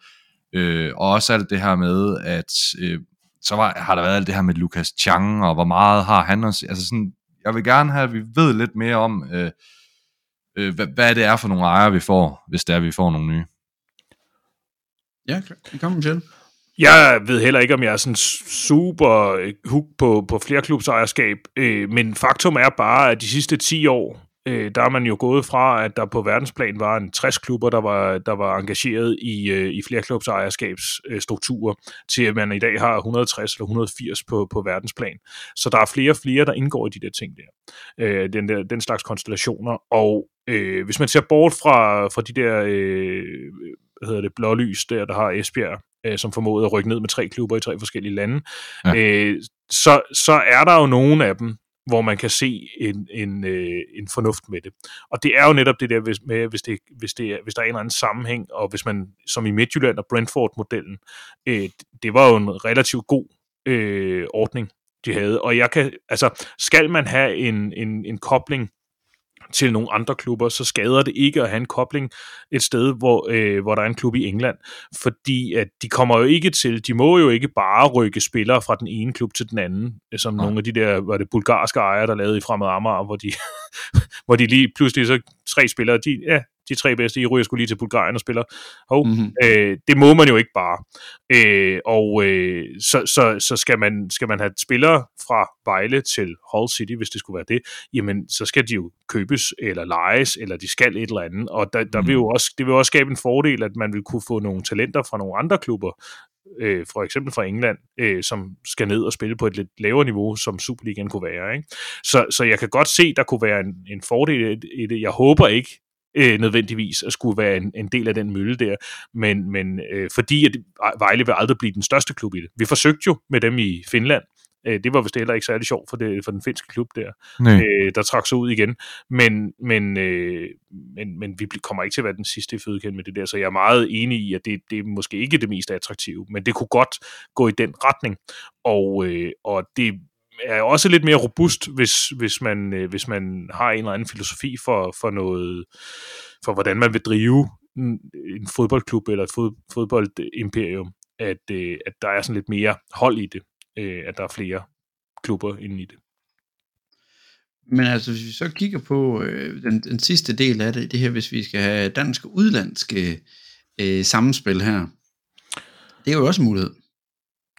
Øh, og også alt det her med, at øh, så var, har der været alt det her med Lukas Chang, og hvor meget har han også, altså sådan, jeg vil gerne have, at vi ved lidt mere om, øh, øh, hvad, hvad det er for nogle ejere, vi får, hvis det er, vi får nogle nye. Ja, kom til. Jeg ved heller ikke, om jeg er sådan super hook på, på flerklubsejerskab, øh, men faktum er bare, at de sidste 10 år, øh, der er man jo gået fra, at der på verdensplan var en 60 klubber, der var, der var engageret i, øh, i flerklubsejerskabsstrukturer, øh, til at man i dag har 160 eller 180 på, på verdensplan. Så der er flere og flere, der indgår i de der ting der, øh, den, der den slags konstellationer, og øh, hvis man ser bort fra, fra de der øh, hvad hedder det, blålys der, der har Esbjerg, øh, som formåede at rykke ned med tre klubber i tre forskellige lande, ja. øh, så, så er der jo nogle af dem, hvor man kan se en, en, øh, en fornuft med det. Og det er jo netop det der hvis, med, hvis, det, hvis, det, er, hvis der er en eller anden sammenhæng, og hvis man, som i Midtjylland og Brentford-modellen, øh, det var jo en relativt god øh, ordning, de havde. Og jeg kan, altså, skal man have en, en, en kobling til nogle andre klubber, så skader det ikke at have en kobling et sted, hvor, øh, hvor der er en klub i England. Fordi at de kommer jo ikke til, de må jo ikke bare rykke spillere fra den ene klub til den anden, som ja. nogle af de der, var det bulgarske ejere, der lavede i Fremad Amager, hvor de, <laughs> hvor de lige pludselig så tre spillere, de, ja, de tre bedste, I ryger skulle lige til Bulgarien og spiller. Hov, mm-hmm. øh, det må man jo ikke bare. Øh, og øh, så, så, så skal, man, skal man have spillere fra Vejle til Hull City, hvis det skulle være det, jamen så skal de jo købes eller lejes, eller de skal et eller andet. Og der, der mm-hmm. vil jo også, det vil også skabe en fordel, at man vil kunne få nogle talenter fra nogle andre klubber, øh, for eksempel fra England, øh, som skal ned og spille på et lidt lavere niveau, som Superligaen kunne være. Ikke? Så, så jeg kan godt se, der kunne være en, en fordel i det. Jeg håber ikke, øh, nødvendigvis at skulle være en, en del af den mølle der, men, men øh, fordi at Vejle vil aldrig blive den største klub i det. Vi forsøgte jo med dem i Finland, øh, det var vist heller ikke særlig sjovt for, det, for den finske klub der, øh, der trak sig ud igen, men, men, øh, men, men vi kommer ikke til at være den sidste i fødekæden med det der, så jeg er meget enig i, at det, det er måske ikke det mest attraktive, men det kunne godt gå i den retning, og, øh, og det er også lidt mere robust, hvis, hvis, man, øh, hvis man har en eller anden filosofi for, for noget, for hvordan man vil drive en, en fodboldklub eller et fod, fodboldimperium, at, øh, at der er sådan lidt mere hold i det, øh, at der er flere klubber inde i det. Men altså, hvis vi så kigger på øh, den, den sidste del af det, det her, hvis vi skal have dansk og udlandske øh, sammenspil her, det er jo også en mulighed.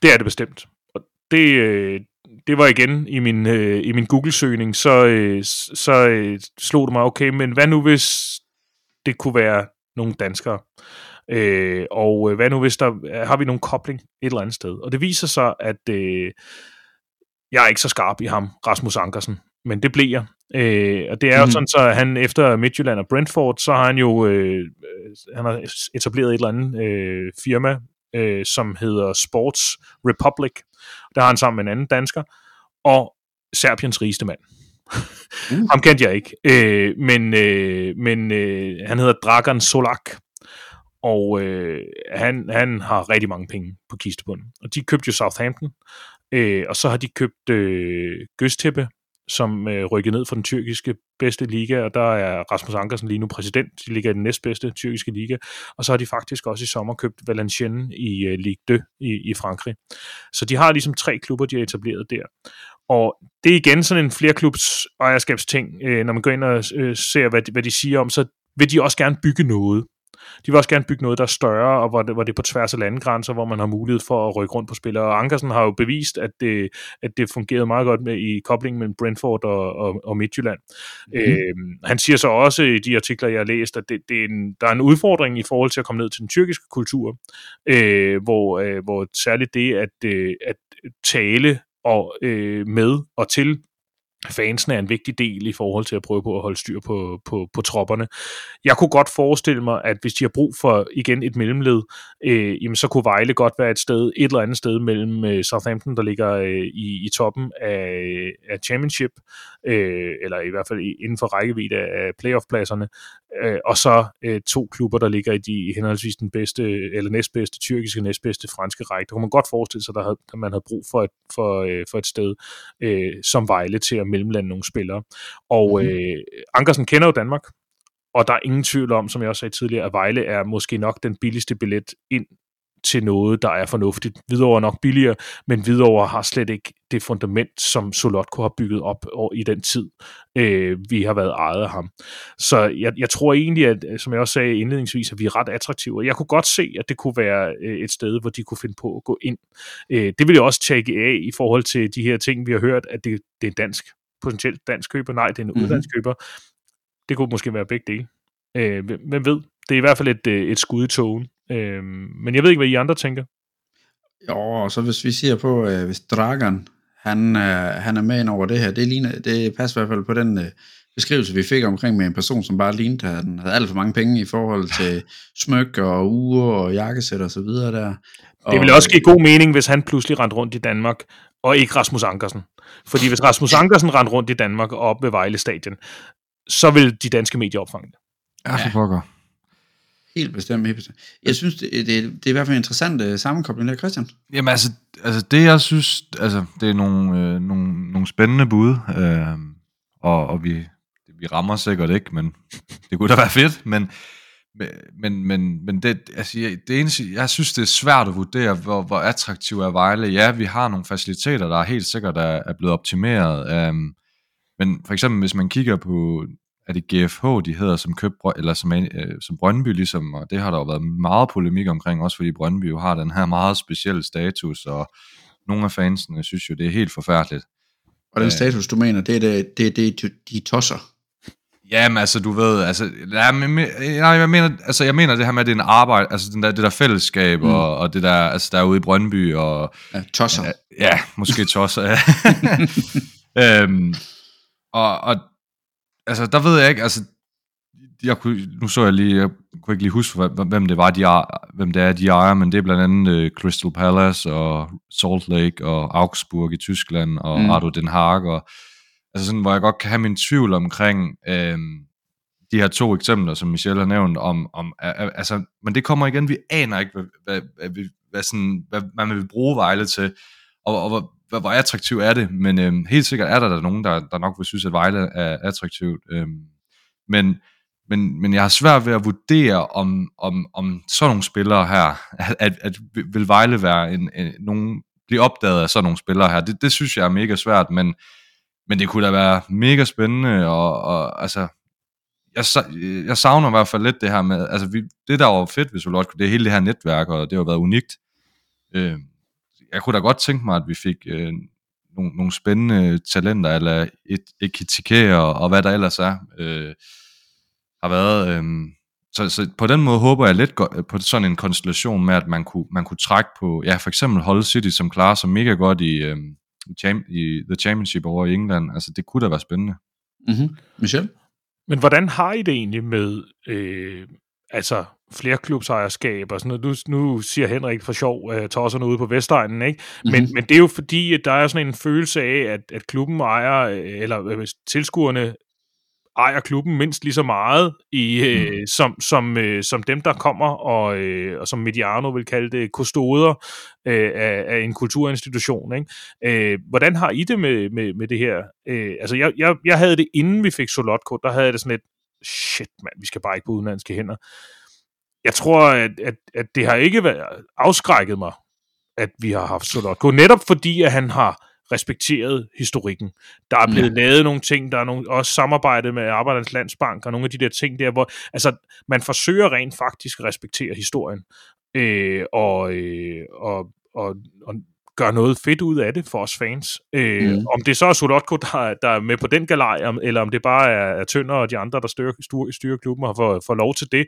Det er det bestemt. Og det, øh, det var igen i min, øh, i min Google-søgning, så, øh, så øh, slog det mig, okay, men hvad nu hvis det kunne være nogle danskere? Øh, og øh, hvad nu hvis der har vi nogle kobling et eller andet sted? Og det viser sig, at øh, jeg er ikke så skarp i ham, Rasmus Ankersen, men det blev jeg. Øh, og det er jo mm. sådan, så han efter Midtjylland og Brentford, så har han jo øh, han har etableret et eller andet øh, firma, øh, som hedder Sports Republic, Der har han sammen med en anden dansker, og Serbiens rigeste mand. Uh. Ham kendte jeg ikke, øh, men, øh, men øh, han hedder Dragan Solak, og øh, han, han har rigtig mange penge på kistebunden. Og de købte jo Southampton, øh, og så har de købt øh, Göztepe, som øh, rykkede ned fra den tyrkiske bedste liga, og der er Rasmus Ankersen lige nu præsident. De ligger i den næstbedste tyrkiske liga. Og så har de faktisk også i sommer købt Valenciennes i øh, Ligue 2 i, i Frankrig. Så de har ligesom tre klubber, de har etableret der. Og det er igen sådan en flerklubs ejerskabsting, øh, når man går ind og øh, ser, hvad de, hvad de siger om, så vil de også gerne bygge noget. De vil også gerne bygge noget, der er større, og hvor det, hvor det er på tværs af landegrænser, hvor man har mulighed for at rykke rundt på spillere. Og Ankersen har jo bevist, at det, at det fungerede meget godt med i koblingen mellem Brentford og, og, og Midtjylland. Mm. Øh, han siger så også i de artikler, jeg har læst, at det, det er en, der er en udfordring i forhold til at komme ned til den tyrkiske kultur, øh, hvor, øh, hvor særligt det at, øh, at tale og øh, med og til fansene er en vigtig del i forhold til at prøve på at holde styr på, på, på tropperne. Jeg kunne godt forestille mig, at hvis de har brug for igen et mellemled, øh, jamen så kunne Vejle godt være et sted, et eller andet sted mellem øh, Southampton, der ligger øh, i, i toppen af, af championship, øh, eller i hvert fald inden for rækkevidde af playoff-pladserne, øh, og så øh, to klubber, der ligger i de henholdsvis den bedste, eller næstbedste tyrkiske, næstbedste franske række. Der kunne man godt forestille sig, at man havde brug for et, for, øh, for et sted øh, som Vejle til at mellemlande nogle spillere. Og mm. øh, Ankersen kender jo Danmark, og der er ingen tvivl om, som jeg også sagde tidligere, at Vejle er måske nok den billigste billet ind til noget, der er fornuftigt. Hvidovre er nok billigere, men Hvidovre har slet ikke det fundament, som Solotko har bygget op i den tid, øh, vi har været ejet af ham. Så jeg, jeg tror egentlig, at, som jeg også sagde indledningsvis, at vi er ret attraktive, jeg kunne godt se, at det kunne være øh, et sted, hvor de kunne finde på at gå ind. Øh, det vil jeg også tjekke af i forhold til de her ting, vi har hørt, at det, det er dansk, potentielt dansk køber. Nej, det er en mm-hmm. udlandsk køber. Det kunne måske være begge dele. Øh, hvem ved? Det er i hvert fald et, et skud i togen. Øh, men jeg ved ikke, hvad I andre tænker. Jo, og så hvis vi siger på, øh, hvis Dragan, han, øh, han er med ind over det her, det, ligner, det passer i hvert fald på den øh, beskrivelse, vi fik omkring med en person, som bare lignede, at han havde alt for mange penge i forhold til <laughs> smykker og uger og jakkesæt og så videre der. Og, det ville også give god mening, hvis han pludselig rendte rundt i Danmark, og ikke Rasmus Ankersen. Fordi hvis Rasmus Ankersen rendte rundt i Danmark og op ved Vejle Stadion, så vil de danske medier opfange det. Ja, for pokker. Helt bestemt, helt bestemt. Jeg synes, det, det, det er i hvert fald en interessant uh, sammenkobling der, Christian. Jamen altså, altså det jeg synes, altså det er nogle, øh, nogle, nogle spændende bud, øh, og, og vi, vi rammer sikkert ikke, men <laughs> det kunne da være fedt, men, men, men, men det, altså, det eneste, jeg synes, det er svært at vurdere, hvor, hvor attraktiv er Vejle. Ja, vi har nogle faciliteter, der helt sikkert er, er blevet optimeret, øh, men for eksempel, hvis man kigger på er det GFH, de hedder, som køb, eller som, øh, som Brøndby ligesom, og det har der jo været meget polemik omkring, også fordi Brøndby jo har den her meget specielle status, og nogle af fansene synes jo, det er helt forfærdeligt. Og den status, du mener, det er det, det, det de tosser? Jamen, altså, du ved, altså, men, nej, jeg mener, altså, jeg mener det her med, at det er en arbejde, altså, den der, det der fællesskab, mm. og, og det der, altså, der er ude i Brøndby, og... Ja, tosser. Ja, ja måske tosser, ja. <laughs> øhm, og, og altså, der ved jeg ikke, altså, jeg kunne, nu så jeg lige, jeg kunne ikke lige huske, hvem det var, de er, hvem det er, de ejer, men det er blandt andet uh, Crystal Palace og Salt Lake og Augsburg i Tyskland og mm. Ardo Den Haag, og, altså sådan, hvor jeg godt kan have min tvivl omkring øh, de her to eksempler, som Michelle har nævnt, om, om altså, men det kommer igen, vi aner ikke, hvad, hvad, hvad, hvad, sådan, hvad man vil bruge Vejle til, og, og hvor, hvor, hvor attraktiv er det, men øh, helt sikkert er der, der nogen, der, der nok vil synes, at Vejle er attraktivt. øh, men, men, men jeg har svært ved at vurdere, om, om, om sådan nogle spillere her, at, at, at vil Vejle være en, en, nogen, blive opdaget af sådan nogle spillere her. Det, det synes jeg er mega svært, men, men det kunne da være mega spændende, og, og altså, jeg, jeg savner i hvert fald lidt det her med, altså vi, det der var fedt ved Solotko, det er hele det her netværk, og det har været unikt. Øh, jeg kunne da godt tænke mig, at vi fik øh, nogle, nogle spændende talenter, eller et, et og, og hvad der ellers er, øh, har været. Øh, så, så på den måde håber jeg lidt på sådan en konstellation med, at man kunne, man kunne trække på, ja, for eksempel Hull City, som klarer sig mega godt i, øh, øh, i The Championship over i England. Altså, det kunne da være spændende. Mm-hmm. Michel? Men hvordan har I det egentlig med, øh, altså flere klubsejerskab og sådan noget. Nu, nu siger Henrik for sjov, uh, tosserne ude på Vestegnen, ikke? Men, mm-hmm. men det er jo fordi, at der er sådan en følelse af, at, at klubben ejer, eller øh, tilskuerne ejer klubben mindst lige så meget, i, øh, mm. som, som, øh, som dem, der kommer, og, øh, og som Mediano vil kalde det, kustoder øh, af, af en kulturinstitution. Ikke? Øh, hvordan har I det med, med, med det her? Øh, altså, jeg, jeg, jeg havde det, inden vi fik Solotko, der havde jeg det sådan lidt, shit mand, vi skal bare ikke på udenlandske hænder. Jeg tror, at, at, at det har ikke været afskrækket mig, at vi har haft Solotko, netop fordi, at han har respekteret historikken. Der er blevet ja. lavet nogle ting, der er nogle, også samarbejde med Arbejdernes Landsbank og nogle af de der ting der, hvor altså, man forsøger rent faktisk at respektere historien øh, og, øh, og, og, og gøre noget fedt ud af det for os fans. Øh, mm. Om det så er Solotko, der, der er med på den galej, eller om det bare er, er Tønder og de andre, der styrer, styrer klubben og får, får lov til det,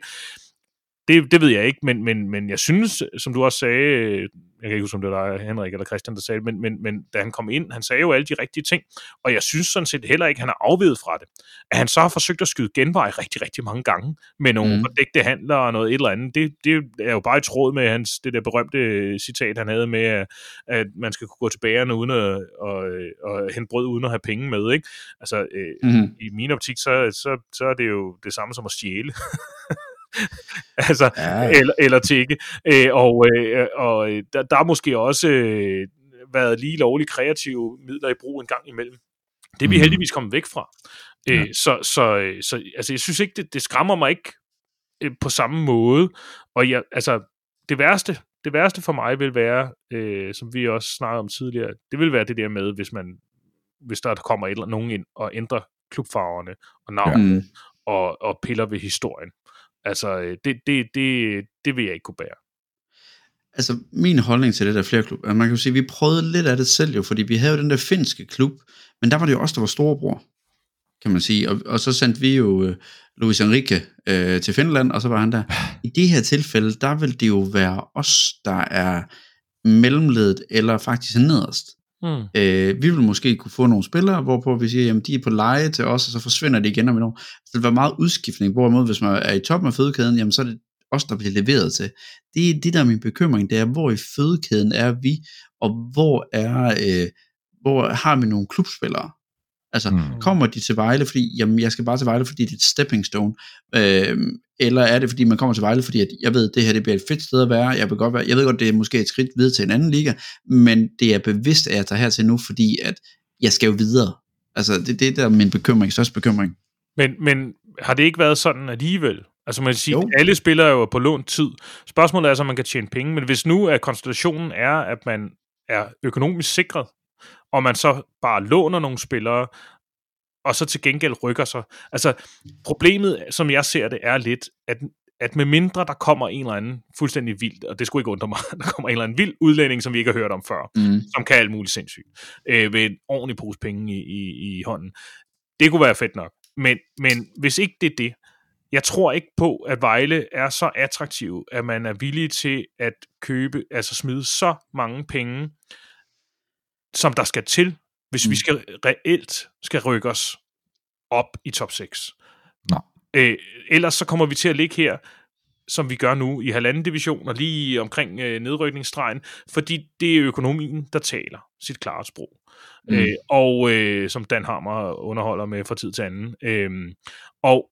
det, det ved jeg ikke, men, men, men jeg synes, som du også sagde, jeg kan ikke huske, om det var Henrik eller Christian, der sagde det, men, men, men da han kom ind, han sagde jo alle de rigtige ting, og jeg synes sådan set heller ikke, han har afvedet fra det. At han så har forsøgt at skyde genvej rigtig, rigtig mange gange med nogle mm. fordægte handler og noget et eller andet, det, det er jo bare i tråd med hans, det der berømte citat, han havde med, at, man skal kunne gå tilbage uden at, og, og hente brød uden at have penge med, ikke? Altså, mm. i min optik, så, så, så er det jo det samme som at stjæle. <laughs> <laughs> altså, ja. eller, eller tikke. Øh, og øh, og der, der er måske også øh, været lige lovligt kreative midler i brug en gang imellem. Det er vi mm. heldigvis kommet væk fra. Øh, ja. så, så, så altså, jeg synes ikke, det, det skræmmer mig ikke øh, på samme måde. Og jeg, altså, det værste, det værste for mig vil være, øh, som vi også snakkede om tidligere, det vil være det der med, hvis man hvis der kommer et eller nogen ind og ændrer klubfarverne og navnet ja. Mm. og, og piller ved historien. Altså, øh, det, det, det, det vil jeg ikke kunne bære. Altså, min holdning til det der flere klub, man kan jo sige, vi prøvede lidt af det selv jo, fordi vi havde jo den der finske klub, men der var det jo også der var storebror, kan man sige, og, og så sendte vi jo øh, Luis Enrique øh, til Finland, og så var han der. I det her tilfælde, der vil det jo være os, der er mellemledet, eller faktisk nederst. Mm. Øh, vi vil måske kunne få nogle spillere, hvorpå vi siger, jamen de er på leje til os, og så forsvinder de igen om et år. Så det vil være meget udskiftning, hvorimod hvis man er i toppen af fødekæden, jamen så er det os, der bliver leveret til. Det er det, der er min bekymring, det er, hvor i fødekæden er vi, og hvor er, øh, hvor har vi nogle klubspillere, Altså, mm. kommer de til Vejle, fordi, jamen, jeg skal bare til Vejle, fordi det er et stepping stone, øh, eller er det, fordi man kommer til Vejle, fordi at jeg ved, at det her det bliver et fedt sted at være, jeg, vil godt være, jeg ved godt, det er måske et skridt videre til en anden liga, men det er bevidst, at jeg tager hertil nu, fordi at jeg skal jo videre. Altså, det, det er der min bekymring, største bekymring. Men, men har det ikke været sådan alligevel? Altså man kan sige, jo. alle spillere er jo på lånt tid. Spørgsmålet er så, om man kan tjene penge, men hvis nu at konstellationen er, at man er økonomisk sikret, og man så bare låner nogle spillere, og så til gengæld rykker sig. Altså, problemet, som jeg ser det, er lidt, at, at med mindre der kommer en eller anden fuldstændig vild, og det skulle ikke undre mig, <laughs> der kommer en eller anden vild udlænding, som vi ikke har hørt om før, mm. som kan alt muligt sindssygt, øh, ved en ordentlig pose penge i, i, i hånden. Det kunne være fedt nok. Men, men hvis ikke det er det, jeg tror ikke på, at Vejle er så attraktiv, at man er villig til at købe, altså smide så mange penge, som der skal til, hvis mm. vi skal reelt skal rykke os op i top 6. Nej. Øh, ellers så kommer vi til at ligge her, som vi gør nu, i halvanden division og lige omkring øh, nedrykningsstregen, fordi det er økonomien, der taler sit klare sprog. Mm. Øh, og øh, som Dan Hammer underholder med fra tid til anden. Øh, og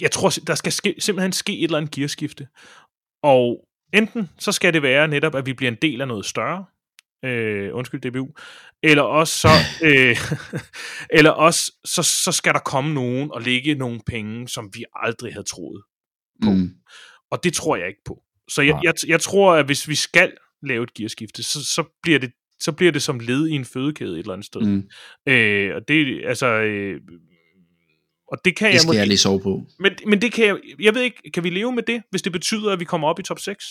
jeg tror, der skal ske, simpelthen ske et eller andet gearskifte. Og enten så skal det være netop, at vi bliver en del af noget større, øh, undskyld DBU, eller også så, <laughs> øh, <laughs> eller også så, så skal der komme nogen og lægge nogle penge, som vi aldrig havde troet på. Mm. Og det tror jeg ikke på. Så jeg, jeg, jeg tror, at hvis vi skal lave et gearskifte, så, så bliver det så bliver det som led i en fødekæde et eller andet sted. Mm. Øh, og det, altså, øh, og det kan det jeg skal jeg lige sove på. Men, men det kan jeg, jeg ved ikke, kan vi leve med det, hvis det betyder, at vi kommer op i top 6?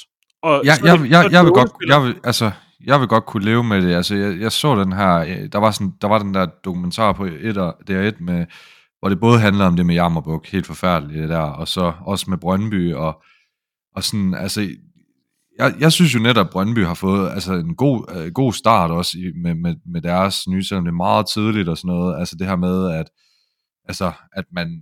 Og ja, jeg, jeg, jeg, jeg vil godt, jeg vil, altså, jeg vil godt kunne leve med det. Altså, jeg, jeg så den her, øh, der var, sådan, der var den der dokumentar på et DR1 med, hvor det både handler om det med Jammerbuk, helt forfærdeligt det der, og så også med Brøndby, og, og sådan, altså, jeg, jeg synes jo netop, at Brøndby har fået altså, en god, uh, god start også i, med, med, med deres nye, selvom det er meget tidligt og sådan noget, altså det her med, at, altså, at man,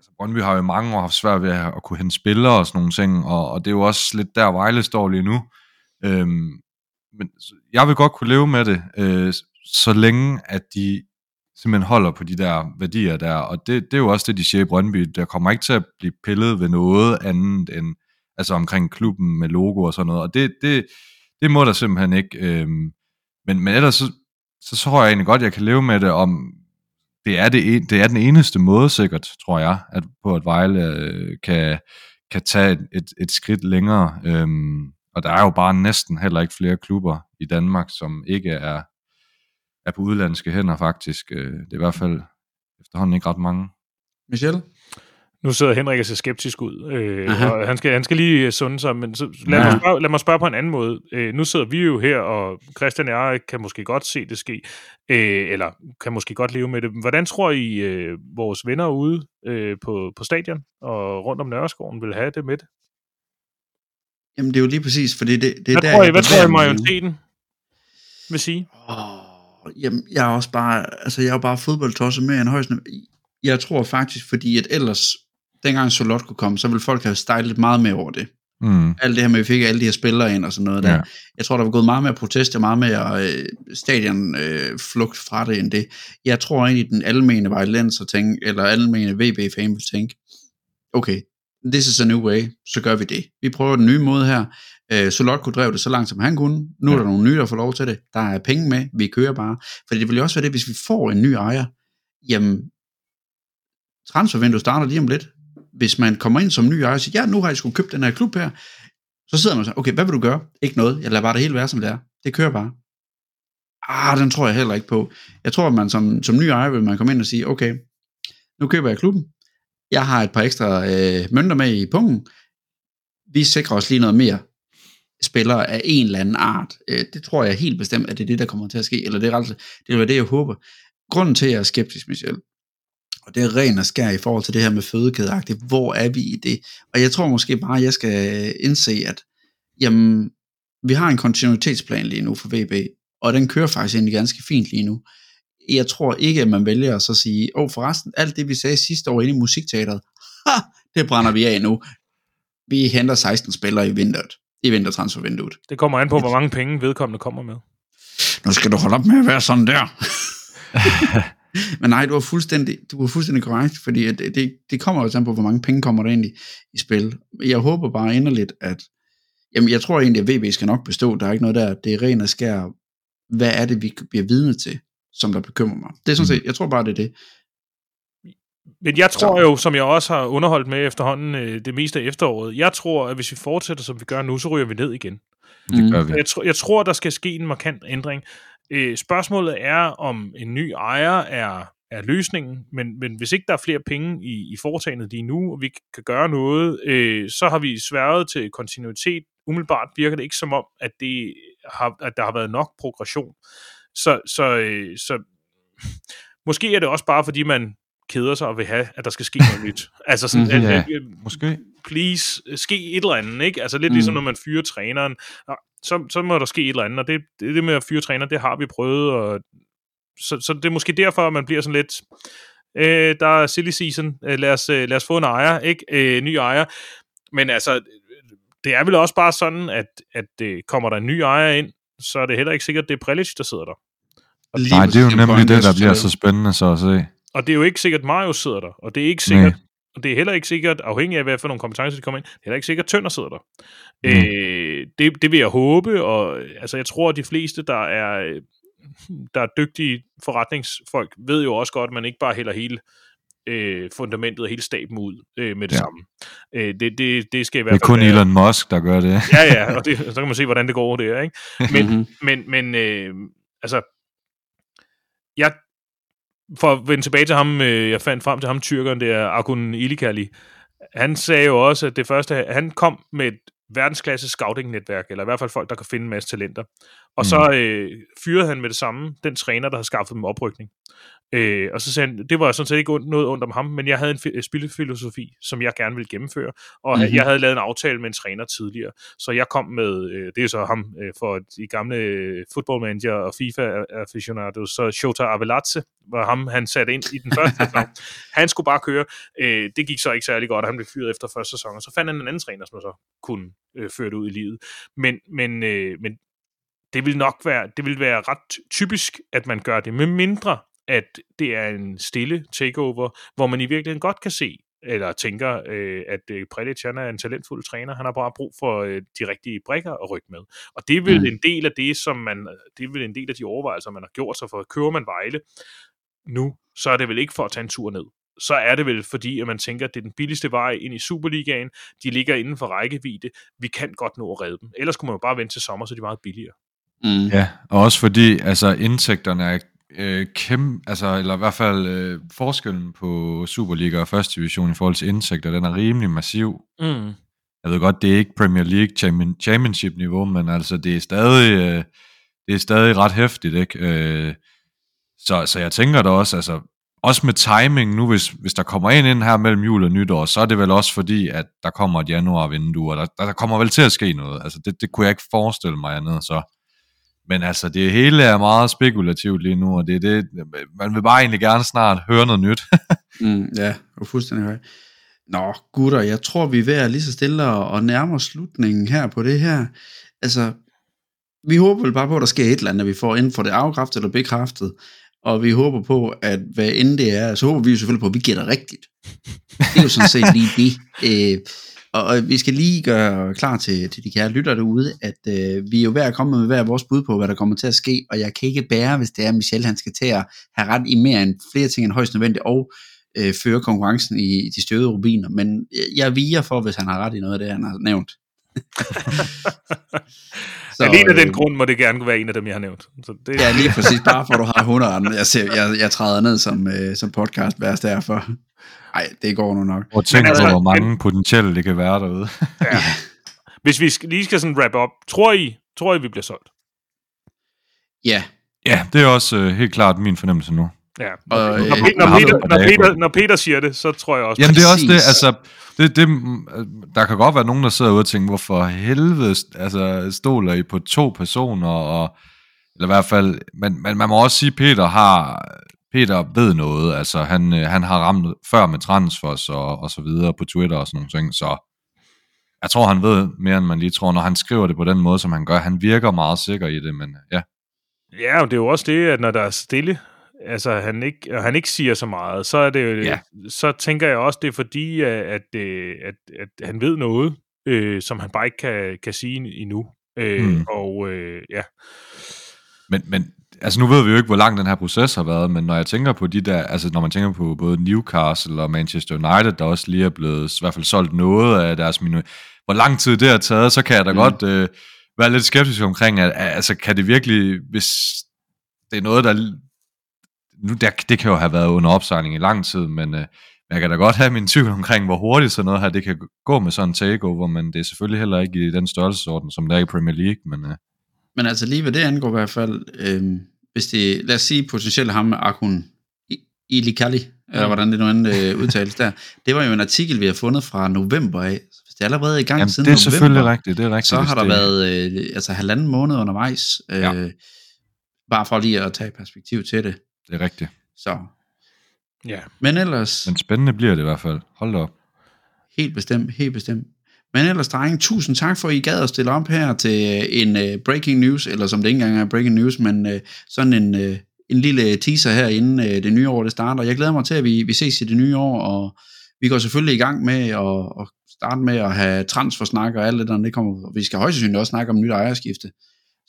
altså, Brøndby har jo i mange år haft svært ved at, at kunne hente spillere og sådan nogle ting, og, og det er jo også lidt der, Vejle står lige nu. Øhm, men jeg vil godt kunne leve med det, øh, så længe at de simpelthen holder på de der værdier der, og det, det er jo også det, de siger i Brøndby, der kommer ikke til at blive pillet ved noget andet end, altså omkring klubben med logo og sådan noget, og det, det, det må der simpelthen ikke, øhm, men, men ellers så, så tror jeg egentlig godt, jeg kan leve med det, om det er, det, det er den eneste måde sikkert, tror jeg, at på at Vejle øh, kan, kan tage et, et, et skridt længere, øhm, og der er jo bare næsten heller ikke flere klubber i Danmark, som ikke er er på udlandske hænder faktisk. Øh, det er i hvert fald efterhånden ikke ret mange. Michel? Nu sidder Henrik og ser skeptisk ud, øh, og han skal, han skal lige sunde sig, men så, lad, ja. mig spørge, lad mig spørge på en anden måde. Øh, nu sidder vi jo her, og Christian og jeg kan måske godt se det ske, øh, eller kan måske godt leve med det. Hvordan tror I, øh, vores venner ude øh, på, på stadion og rundt om Nørreskoven vil have det med det? Jamen, det er jo lige præcis, fordi det, det er hvad der... Tror I, hvad tror I, majoriteten vil sige? Oh, jamen, jeg er også bare, altså jeg er jo bare fodboldtosset med en højst. Jeg tror faktisk, fordi at ellers, dengang Solot kunne komme, så ville folk have stejlet meget mere over det. Mm. Alt det her med, at vi fik alle de her spillere ind og sådan noget der. Ja. Jeg tror, der var gået meget mere protest og meget mere øh, stadion øh, flugt fra det end det. Jeg tror egentlig, den almene vejlenser tænke, eller almene VB-fan vil tænke, okay, this is a new way, så gør vi det. Vi prøver den nye måde her. Øh, Solot kunne drev det så langt, som han kunne. Nu er der nogle nye, der får lov til det. Der er penge med, vi kører bare. For det vil jo også være det, hvis vi får en ny ejer, jamen, transfervinduet starter lige om lidt. Hvis man kommer ind som ny ejer og siger, ja, nu har jeg sgu købt den her klub her, så sidder man og siger, okay, hvad vil du gøre? Ikke noget, jeg lader bare det hele være, som det er. Det kører bare. Ah, den tror jeg heller ikke på. Jeg tror, at man som, som ny ejer vil man komme ind og sige, okay, nu køber jeg klubben, jeg har et par ekstra øh, mønter med i pungen, vi sikrer os lige noget mere spillere af en eller anden art. Øh, det tror jeg helt bestemt, at det er det, der kommer til at ske, eller det er, altså, det er det, jeg håber. Grunden til, at jeg er skeptisk, Michel, og det er ren og skær i forhold til det her med fødekædeagtigt, hvor er vi i det? Og jeg tror måske bare, at jeg skal indse, at jamen, vi har en kontinuitetsplan lige nu for VB, og den kører faktisk egentlig ganske fint lige nu. Jeg tror ikke, at man vælger at så sige, åh oh, forresten, alt det vi sagde sidste år inde i musikteateret, ha, det brænder vi af nu. Vi henter 16 spillere i vinteret, i vintertransfervinduet. Det kommer an på, hvor mange penge vedkommende kommer med. Nu skal du holde op med at være sådan der. <laughs> Men nej, du var fuldstændig, du var fuldstændig korrekt, fordi at det, det, det kommer jo an på, hvor mange penge kommer der egentlig i spil. Jeg håber bare inderligt, at jamen, jeg tror egentlig, at VB skal nok bestå. Der er ikke noget der. Det er ren og skær. Hvad er det, vi bliver vidne til, som der bekymrer mig? Det er sådan set, jeg tror bare, det er det. Men jeg tror jo, som jeg også har underholdt med efterhånden øh, det meste af efteråret, jeg tror, at hvis vi fortsætter, som vi gør nu, så ryger vi ned igen. Det gør vi. Jeg, tr- jeg tror, der skal ske en markant ændring. Øh, spørgsmålet er, om en ny ejer er, er løsningen, men, men hvis ikke der er flere penge i, i foretagendet lige nu, og vi kan gøre noget, øh, så har vi sværget til kontinuitet. Umiddelbart virker det ikke som om, at, det har, at der har været nok progression. Så, så, øh, så <laughs> måske er det også bare, fordi man keder sig og vil have, at der skal ske noget <laughs> nyt. Altså sådan, Mhm, at, ja. at, at, Måske. please, ske et eller andet, ikke? Altså lidt Mm. mm. ligesom, når man fyrer træneren. Så, så må der ske et eller andet, og det, det, det med at fyre træner, det har vi prøvet, og så, så det er måske derfor, at man bliver sådan lidt, øh, der er silly season, øh, lad, os, øh, lad os få en ejer, ikke? Øh, ny ejer. Men altså, det er vel også bare sådan, at, at øh, kommer der en ny ejer ind, så er det heller ikke sikkert, at det er Prelic, der sidder der. Lige Nej, det er jo nemlig det, der bliver så spændende så at se. Og det er jo ikke sikkert, at Mario sidder der, og det er ikke sikkert, og det er heller ikke sikkert, afhængig af, hvad for nogle kompetencer de kommer ind, det er heller ikke sikkert, at Tønder sidder der. Mm. Øh, det, det vil jeg håbe, og altså, jeg tror, at de fleste, der er, øh, der er dygtige forretningsfolk, ved jo også godt, at man ikke bare hælder hele øh, fundamentet og hele staben ud øh, med det Ja. samme. Øh, det, det, det skal i Det hvert er fald kun være- Elon Musk, der gør det. Ja, ja, og det, så kan man se, hvordan det går der, ikke? Men, Mhm. men, men øh, altså, jeg, for at vende tilbage til ham, øh, jeg fandt frem til ham, tyrkeren der, Akun Ilikali, han sagde jo også, at det første, han kom med et verdensklasse scouting-netværk, eller i hvert fald folk, der kan finde en masse talenter. Og så øh, fyrede han med det samme den træner, der havde skaffet dem oprykning. Øh, og så sagde han, det var sådan set ikke noget ondt om ham, men jeg havde en fi- spillefilosofi, som jeg gerne ville gennemføre, og Mhm. mm-hmm. jeg havde lavet en aftale med en træner tidligere, så jeg kom med, øh, det er så ham øh, for de gamle øh, football manager og FIFA aficionados, så Shota Avelatse var ham, han satte ind i den første sæson. <laughs> Han skulle bare køre. Øh, det gik så ikke særlig godt, og han blev fyret efter første sæson, og så fandt han en anden træner, som så kunne øh, føre det ud i livet. Men, men, øh, men det vil nok være, det vil være ret typisk, at man gør det, med mindre at det er en stille takeover, hvor man i virkeligheden godt kan se, eller tænker, øh, at øh, Predic han er en talentfuld træner, han har bare brug for øh, de rigtige brikker at rykke med. Og det er vel Mm. en del af det, som man, det er vel en del af de overvejelser, man har gjort sig for, kører man Vejle nu, så er det vel ikke for at tage en tur ned. Så er det vel fordi, at man tænker, at det er den billigste vej ind i Superligaen. De ligger inden for rækkevidde. Vi kan godt nå at redde dem. Ellers kunne man jo bare vente til sommer, så er de meget billigere. Mm. Ja, og også fordi altså, indtægterne er øh, kæmpe, altså, eller i hvert fald øh, forskellen på Superliga og første division i forhold til indtægter, den er rimelig massiv. Mm. Jeg ved godt, det er ikke Premier League champion, Championship niveau, men altså det er stadig, øh, det er stadig ret hæftigt, ikke? Øh, så, så jeg tænker da også, altså, også med timing nu, hvis, hvis der kommer en ind her mellem jul og nytår, så er det vel også fordi, at der kommer et januar-vindue, og der, der kommer vel til at ske noget. Altså, det, det kunne jeg ikke forestille mig andet, så. Men altså, det hele er meget spekulativt lige nu, og det er det, man vil bare egentlig gerne snart høre noget nyt. <laughs> Mm, ja, og fuldstændig højt. Nå, gutter, jeg tror, vi er ved at lige så stille og, nærme slutningen her på det her. Altså, vi håber vel bare på, at der sker et eller andet, vi får inden for det afkræftet eller bekræftet. Og vi håber på, at hvad end det er, så håber vi jo selvfølgelig på, at vi gætter rigtigt. Det er jo sådan set lige det. <laughs> Øh, og, og vi skal lige gøre klar til, til de kære lytter derude, at øh, vi er jo ved at komme med hver vores bud på, hvad der kommer til at ske, og jeg kan ikke bære, hvis det er, at Michel han skal til at have ret i mere end flere ting end højst nødvendigt, og øh, føre konkurrencen i de støvede rubiner, men øh, jeg viger for, hvis han har ret i noget af det, han har nævnt. <laughs> Så, Alene af den øh, grund må det gerne være en af dem, jeg har nævnt. Så det, Ja, lige præcis, bare for at du har 100 Jeg, ser, jeg, jeg træder ned som, øh, som podcast værst derfor. Nej, det går nu nok. Og tænk altså, på, hvor mange potentielle det kan være derude. <laughs> ja. Hvis vi lige skal sådan wrap op, tror I, tror I, vi bliver solgt? Ja, ja, det er også øh, helt klart min fornemmelse nu. Ja. Og, Når, øh, når, Peter, når, Peter, når. Peter, siger det, så tror jeg også... Jamen det er også det, altså, det, det, der kan godt være nogen, der sidder ude og tænker, hvorfor helvede altså, stoler I på to personer, og, eller i hvert fald, men, men man må også sige, Peter har, Peter ved noget, altså han, øh, han har ramt før med transfers og, og så videre på Twitter og sådan nogle ting, så jeg tror, han ved mere, end man lige tror, når han skriver det på den måde, som han gør. Han virker meget sikker i det, men ja. Ja, og det er jo også det, at når der er stille, altså han ikke, og han ikke siger så meget, så er det jo, Ja. så tænker jeg også, det er fordi, at, at, øh, at, at han ved noget, øh, som han bare ikke kan, kan sige endnu. Øh, Mm. Og øh, ja, Men, men altså nu ved vi jo ikke, hvor lang den her proces har været, men når jeg tænker på de der, altså når man tænker på både Newcastle og Manchester United, der også lige er blevet i hvert fald solgt noget af deres minu, hvor lang tid det har taget, så kan jeg da mm. godt øh, være lidt skeptisk omkring, at altså kan det virkelig, hvis det er noget, der, nu der, det kan jo have været under opsejling i lang tid, men øh, jeg kan da godt have min tvivl omkring, hvor hurtigt sådan noget her, det kan gå med sådan en takeover, men det er selvfølgelig heller ikke i den størrelsesorden, som det er i Premier League, men øh, men altså lige hvad det angår i hvert fald, øh, hvis det, lad os sige potentielt ham med Akun Ilikali, eller hvordan det nu end øh, udtales der, det var jo en artikel, vi har fundet fra november af, det er allerede i gang jamen, siden det er november, selvfølgelig rigtigt, det er rigtigt. så har der det- været øh, altså halvanden måned undervejs, øh, Ja. bare for lige at tage perspektiv til det. Det er rigtigt. Så. ja. Men ellers, Men spændende bliver det i hvert fald. Hold da op. helt bestemt, helt bestemt. Men ellers, drenge, tusind tak for, at I gad at stille op her til øh, en uh, breaking news, eller som det ikke engang er breaking news, men uh, sådan en, uh, en lille teaser her, inden uh, det nye år det starter. Jeg glæder mig til, at vi, vi ses i det nye år, og vi går selvfølgelig i gang med at, at starte med at have transfersnak og alt det der, det kommer, og vi skal højst sandsynligt også snakke om nyt ejerskifte.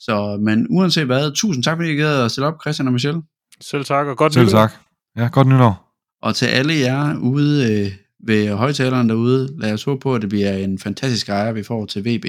Så, men uanset hvad, tusind tak, fordi I gad at stille op, Christian og Michelle. Selv tak, og godt Selv nytår. tak. Ja, godt nytår. Og til alle jer ude øh, ved højtaleren derude, lad os håbe på, at det bliver en fantastisk ejer, vi får til VB.